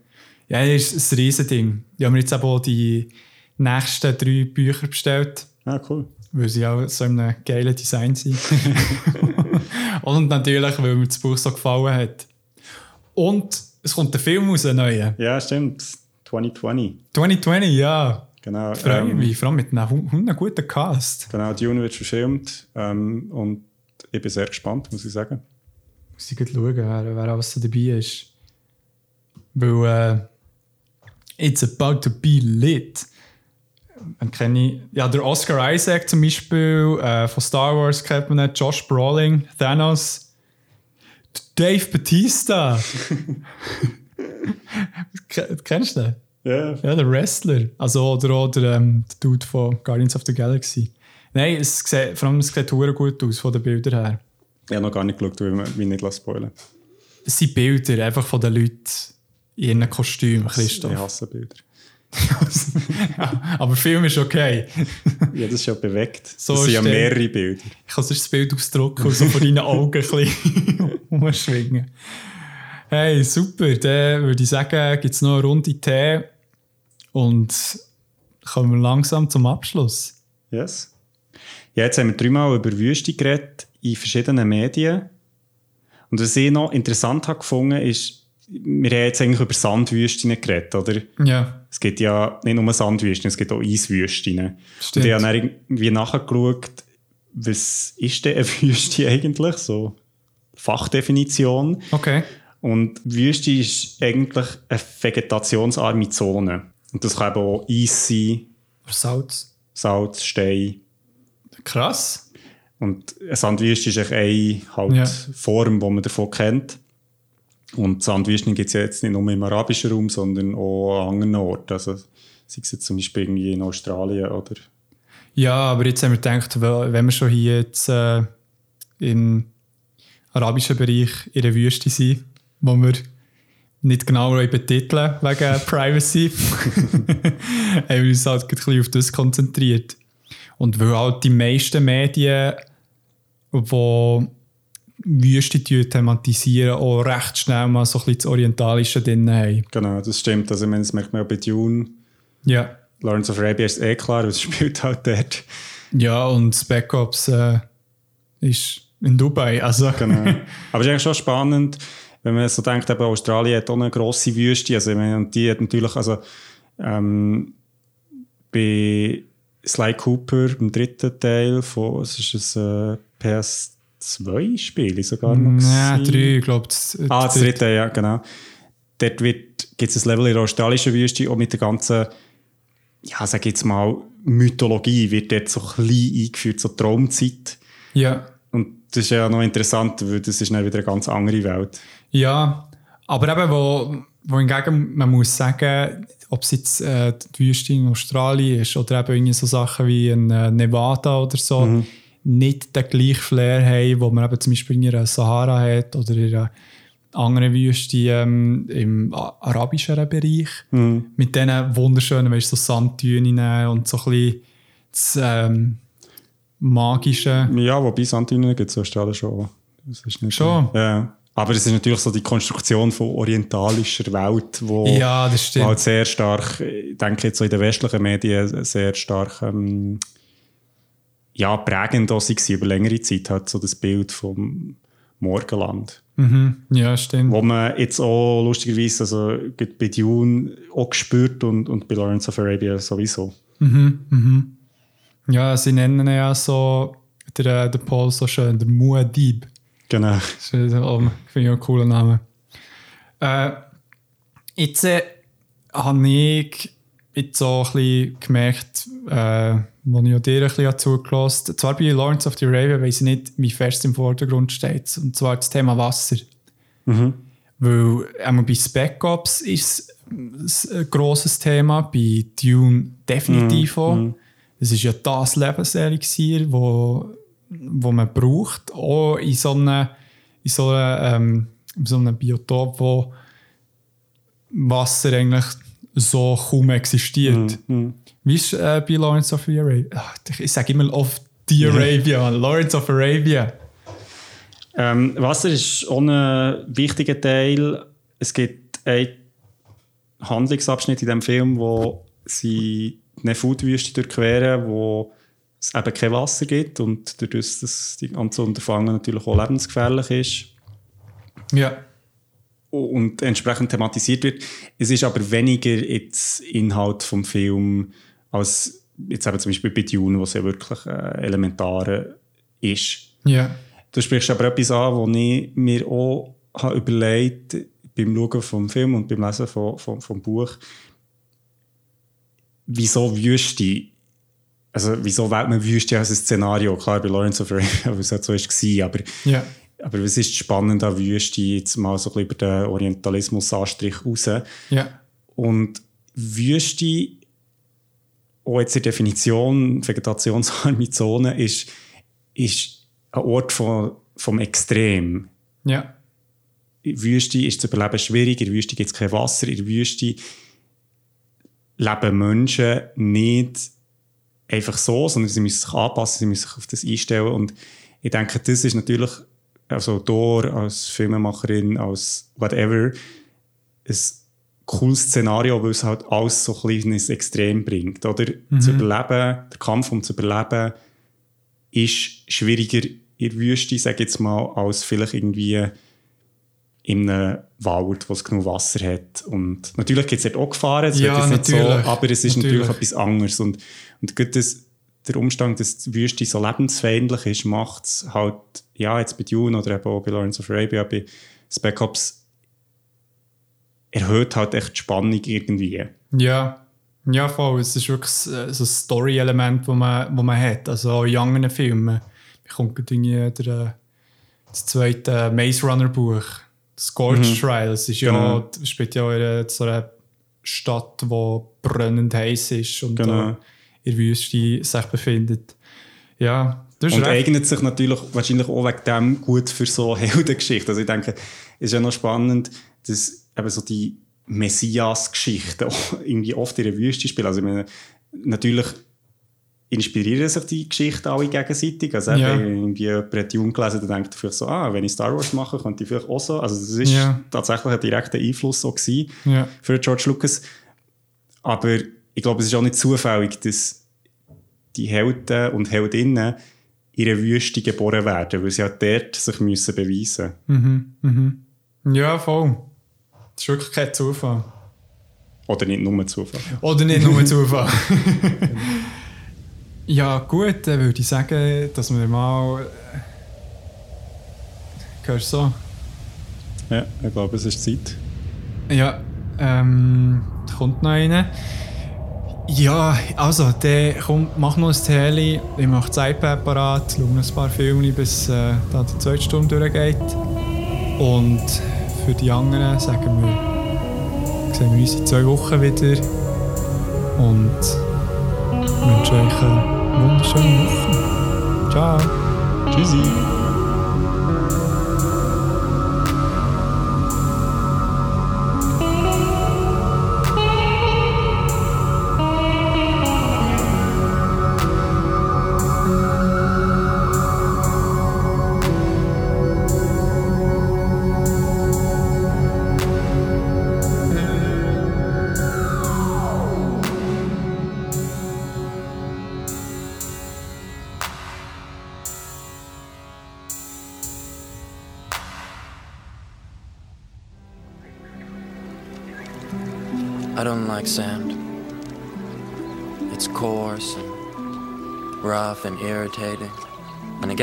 Ja, das ist ein Riesending. Ich habe mir jetzt auch die nächsten drei Bücher bestellt. Ah, cool. Weil sie auch so in einem geilen Design sind. Und natürlich, weil mir das Buch so gefallen hat. Und es kommt ein Film raus, ein neuer. Ja, stimmt. 2020. 2020, ja. Genau. Freue ähm, mich, vor allem mit einem, guten Cast. Genau, Dune wird verfilmt ähm, und ich bin sehr gespannt, muss ich sagen. Muss ich gleich schauen, wer, wer alles so dabei ist. Weil äh, It's about to be lit. Dann kenne ich, ja, der Oscar Isaac zum Beispiel, äh, von Star Wars kennt man ihn, Josh Brolin, Thanos, Dave Batista. Ke- Kennst du den? Ja, Ja, der Wrestler. Also, oder auch der, ähm, der Dude von Guardians of the Galaxy. Nein, es sieht, vor allem es sieht gut aus von den Bildern her. ich habe noch gar nicht geschaut, weil ich mich nicht spoilen Es sind Bilder einfach von den Leuten in ihren Kostümen, Ich Christoph. hasse Bilder. ja, aber Film ist okay. Ja, das ist ja bewegt. So das sind ja mehrere Bilder. Ich kann sonst das Bild ausdrucken und so von deinen Augen ein bisschen umschwingen. Hey, super. Dann würde ich sagen, gibt es noch eine Runde Tee und kommen wir langsam zum Abschluss. Yes. Ja, jetzt haben wir dreimal über Wüste geredet in verschiedenen Medien. Und was ich noch interessant habe gefunden, ist, wir haben jetzt eigentlich über Sandwüsten geredet, oder? Ja, Es gibt ja nicht nur Sandwüsten, es gibt auch Eiswüsten. Stimmt. Und ich habe dann irgendwie nachgeschaut, was ist denn eine Wüste eigentlich? So Fachdefinition. okay. Und Wüste ist eigentlich eine vegetationsarme Zone. Und das kann eben auch Eis sein, Salz. Salz, Stein. Krass. Und eine Sandwüste ist eine halt Ja. Form, die man davon kennt. Und Sandwüsten gibt es ja jetzt nicht nur im arabischen Raum, sondern auch an anderen Orten. Also, sei es jetzt zum Beispiel irgendwie in Australien oder Ja, aber jetzt haben wir gedacht, wenn wir schon hier jetzt äh, im arabischen Bereich in der Wüste sind, wo wir nicht genau betiteln wegen Privacy, haben wir uns halt ein bisschen auf das konzentriert. Und weil halt die meisten Medien, die Wüste thematisieren, auch recht schnell mal so ein bisschen das Orientalische drin haben. Genau, das stimmt. Also, ich meine, das merkt man auch bei Dune. Ja. Lawrence of Arabia ist eh klar, es spielt halt dort. Ja, und Spec Ops äh, ist in Dubai. Also, Genau. Aber es ist eigentlich schon spannend, wenn man so denkt, eben Australien hat auch eine grosse Wüste. Also, und die hat natürlich, also ähm, bei Sly Cooper, im dritten Teil von, es ist ein äh, PS2-Spiel sogar noch. Ja, gewesen. drei, ich glaube. Ah, das dritte, ja, genau. Dort gibt es ein Level in der australischen Wüste, auch mit der ganzen, ja, sag jetzt mal, Mythologie wird dort so klein eingeführt, so Traumzeit. Ja, Und das ist ja noch interessant, weil das ist dann wieder eine ganz andere Welt. Ja. Aber eben, wo, wo hingegen man muss sagen, ob es jetzt äh, die Wüste in Australien ist oder eben irgendwie so Sachen wie in äh, Nevada oder so, nicht den gleichen Flair haben, wo man eben zum Beispiel in der Sahara hat oder in einer anderen Wüste ähm, im arabischen Bereich. Mit diesen wunderschönen, weißt, du, so Sanddünen und so ein bisschen das ähm, magische. Ja, wobei Sandinen gibt es in Australien schon. Das ist nicht Schon? Ja. Aber es ist natürlich so die Konstruktion von orientalischer Welt, wo Ja, das stimmt. halt sehr stark, ich denke jetzt so in den westlichen Medien, sehr stark ähm, ja, prägend auch war über längere Zeit, halt so das Bild vom Morgenland. Mhm. Ja, stimmt. Wo man jetzt auch lustigerweise also bei Dune auch gespürt und, und bei Lawrence of Arabia sowieso. Ja, sie nennen ja so, der, der Paul so schön, der Muad'Dib. Genau. Das ist finde ich auch einen coolen Namen. Äh, jetzt äh, habe ich jetzt so ein bisschen gemerkt, äh, wo ich auch dir ein bisschen zugelassen habe. Zwar bei Lawrence of the Arabia weiß ich nicht, wie fest im Vordergrund steht. Und zwar das Thema Wasser. Weil einmal bei Spec Ops ist es ein grosses Thema, bei Dune definitiv auch. Es ist ja das Lebenselixier, wo, wo man braucht, auch in so einem, in so einem, ähm, in so einem Biotop, wo Wasser eigentlich so kaum existiert. Wie ist äh, bei Lawrence of Arabia? Ich sage immer of the Arabia, man. Lawrence of Arabia. Ähm, Wasser ist ein wichtiger Teil. Es gibt einen Handlungsabschnitt in diesem Film, wo sie eine Foodwüste durchqueren, wo es eben kein Wasser gibt und dadurch, dass die ganze Unterfangen natürlich auch lebensgefährlich ist Ja. und entsprechend thematisiert wird. Es ist aber weniger jetzt Inhalt vom Film als jetzt eben zum Beispiel bei Dune, was ja wirklich äh, elementar ist. Ja. Du sprichst aber etwas an, was ich mir auch habe überlegt beim Schauen vom Film und beim Lesen vom, vom, vom Buch. Wieso Wüste? Also, wieso wählt man Wüste als ein Szenario? Klar, bei Lawrence of Arabia, weil es halt so war, aber, Ja. aber was ist spannend an Wüste? Jetzt mal so ein bisschen über den Orientalismus-Anstrich raus. Ja. Und Wüste, auch jetzt in der Definition, vegetationsarme Zone, ist, ist ein Ort von, vom Extrem. Ja. In der Wüste ist das Überleben schwierig, in der Wüste gibt es kein Wasser, in der Wüste leben Menschen nicht einfach so, sondern sie müssen sich anpassen, sie müssen sich auf das einstellen. Und ich denke, das ist natürlich, also Dor als Filmemacherin, als whatever, ein cooles Szenario, weil es halt alles so ein kleines Extrem bringt. Oder zu überleben, der Kampf um zu überleben, ist schwieriger in der Wüste, sage ich jetzt mal, als vielleicht irgendwie in einem Wald, wo es genug Wasser hat. Und natürlich gibt es dort auch Gefahren, das Ja, nicht so, aber es ist natürlich, Natürlich. etwas anderes. Und, und gerade das, der Umstand, dass die Wüste so lebensfeindlich ist, macht es halt, ja, jetzt bei Dune oder eben auch bei Lawrence of Arabia, bei Spec Ops, erhöht halt echt die Spannung irgendwie. Ja. Ja, voll. Es ist wirklich äh, so ein Story-Element, das man, wo man hat. Also auch in anderen Filmen. Ich komme irgendwie der, äh, das zweite Maze Runner-Buch, Scorch mhm. Trial. Ist genau. ja, spielt ja in so einer Stadt, die brennend heiß ist und genau. in der Wüste sich befindet. Ja, das und recht. eignet sich natürlich wahrscheinlich auch wegen dem gut für so Heldengeschichten. Also ich denke, es ist ja noch spannend, dass eben so die Messias-Geschichten irgendwie oft in der Wüste spielen. Also ich meine, natürlich inspirieren sich die Geschichten alle gegenseitig. Also ja. wenn irgendwie jemand hat Jung gelesen, dann denkt er vielleicht so, ah, wenn ich Star Wars mache, könnte ich vielleicht auch so. Also das ist ja. tatsächlich ein direkter Einfluss auch ja. für George Lucas. Aber ich glaube, es ist auch nicht zufällig, dass die Helden und Heldinnen in einer Wüste geboren werden, weil sie auch dort sich müssen beweisen müssen. Mhm, mhm. Ja, voll. Das ist wirklich kein Zufall. Oder nicht nur Zufall. Oder nicht nur Zufall. ja, gut, dann würde ich sagen, dass wir mal. Hörst du so? Ja, ich glaube, es ist Zeit. Ja, ähm, kommt noch einer. Ja, also, dann komm, mach noch ein Tele, ich mache das iPad parat, schaue noch ein paar Filme, bis äh, da die zweite Stunde durchgeht. Und für die anderen sagen wir, sehen wir uns in zwei Wochen wieder. Und wünsche euch eine wunderschöne Woche. Ciao. Tschüssi.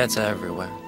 It's everywhere.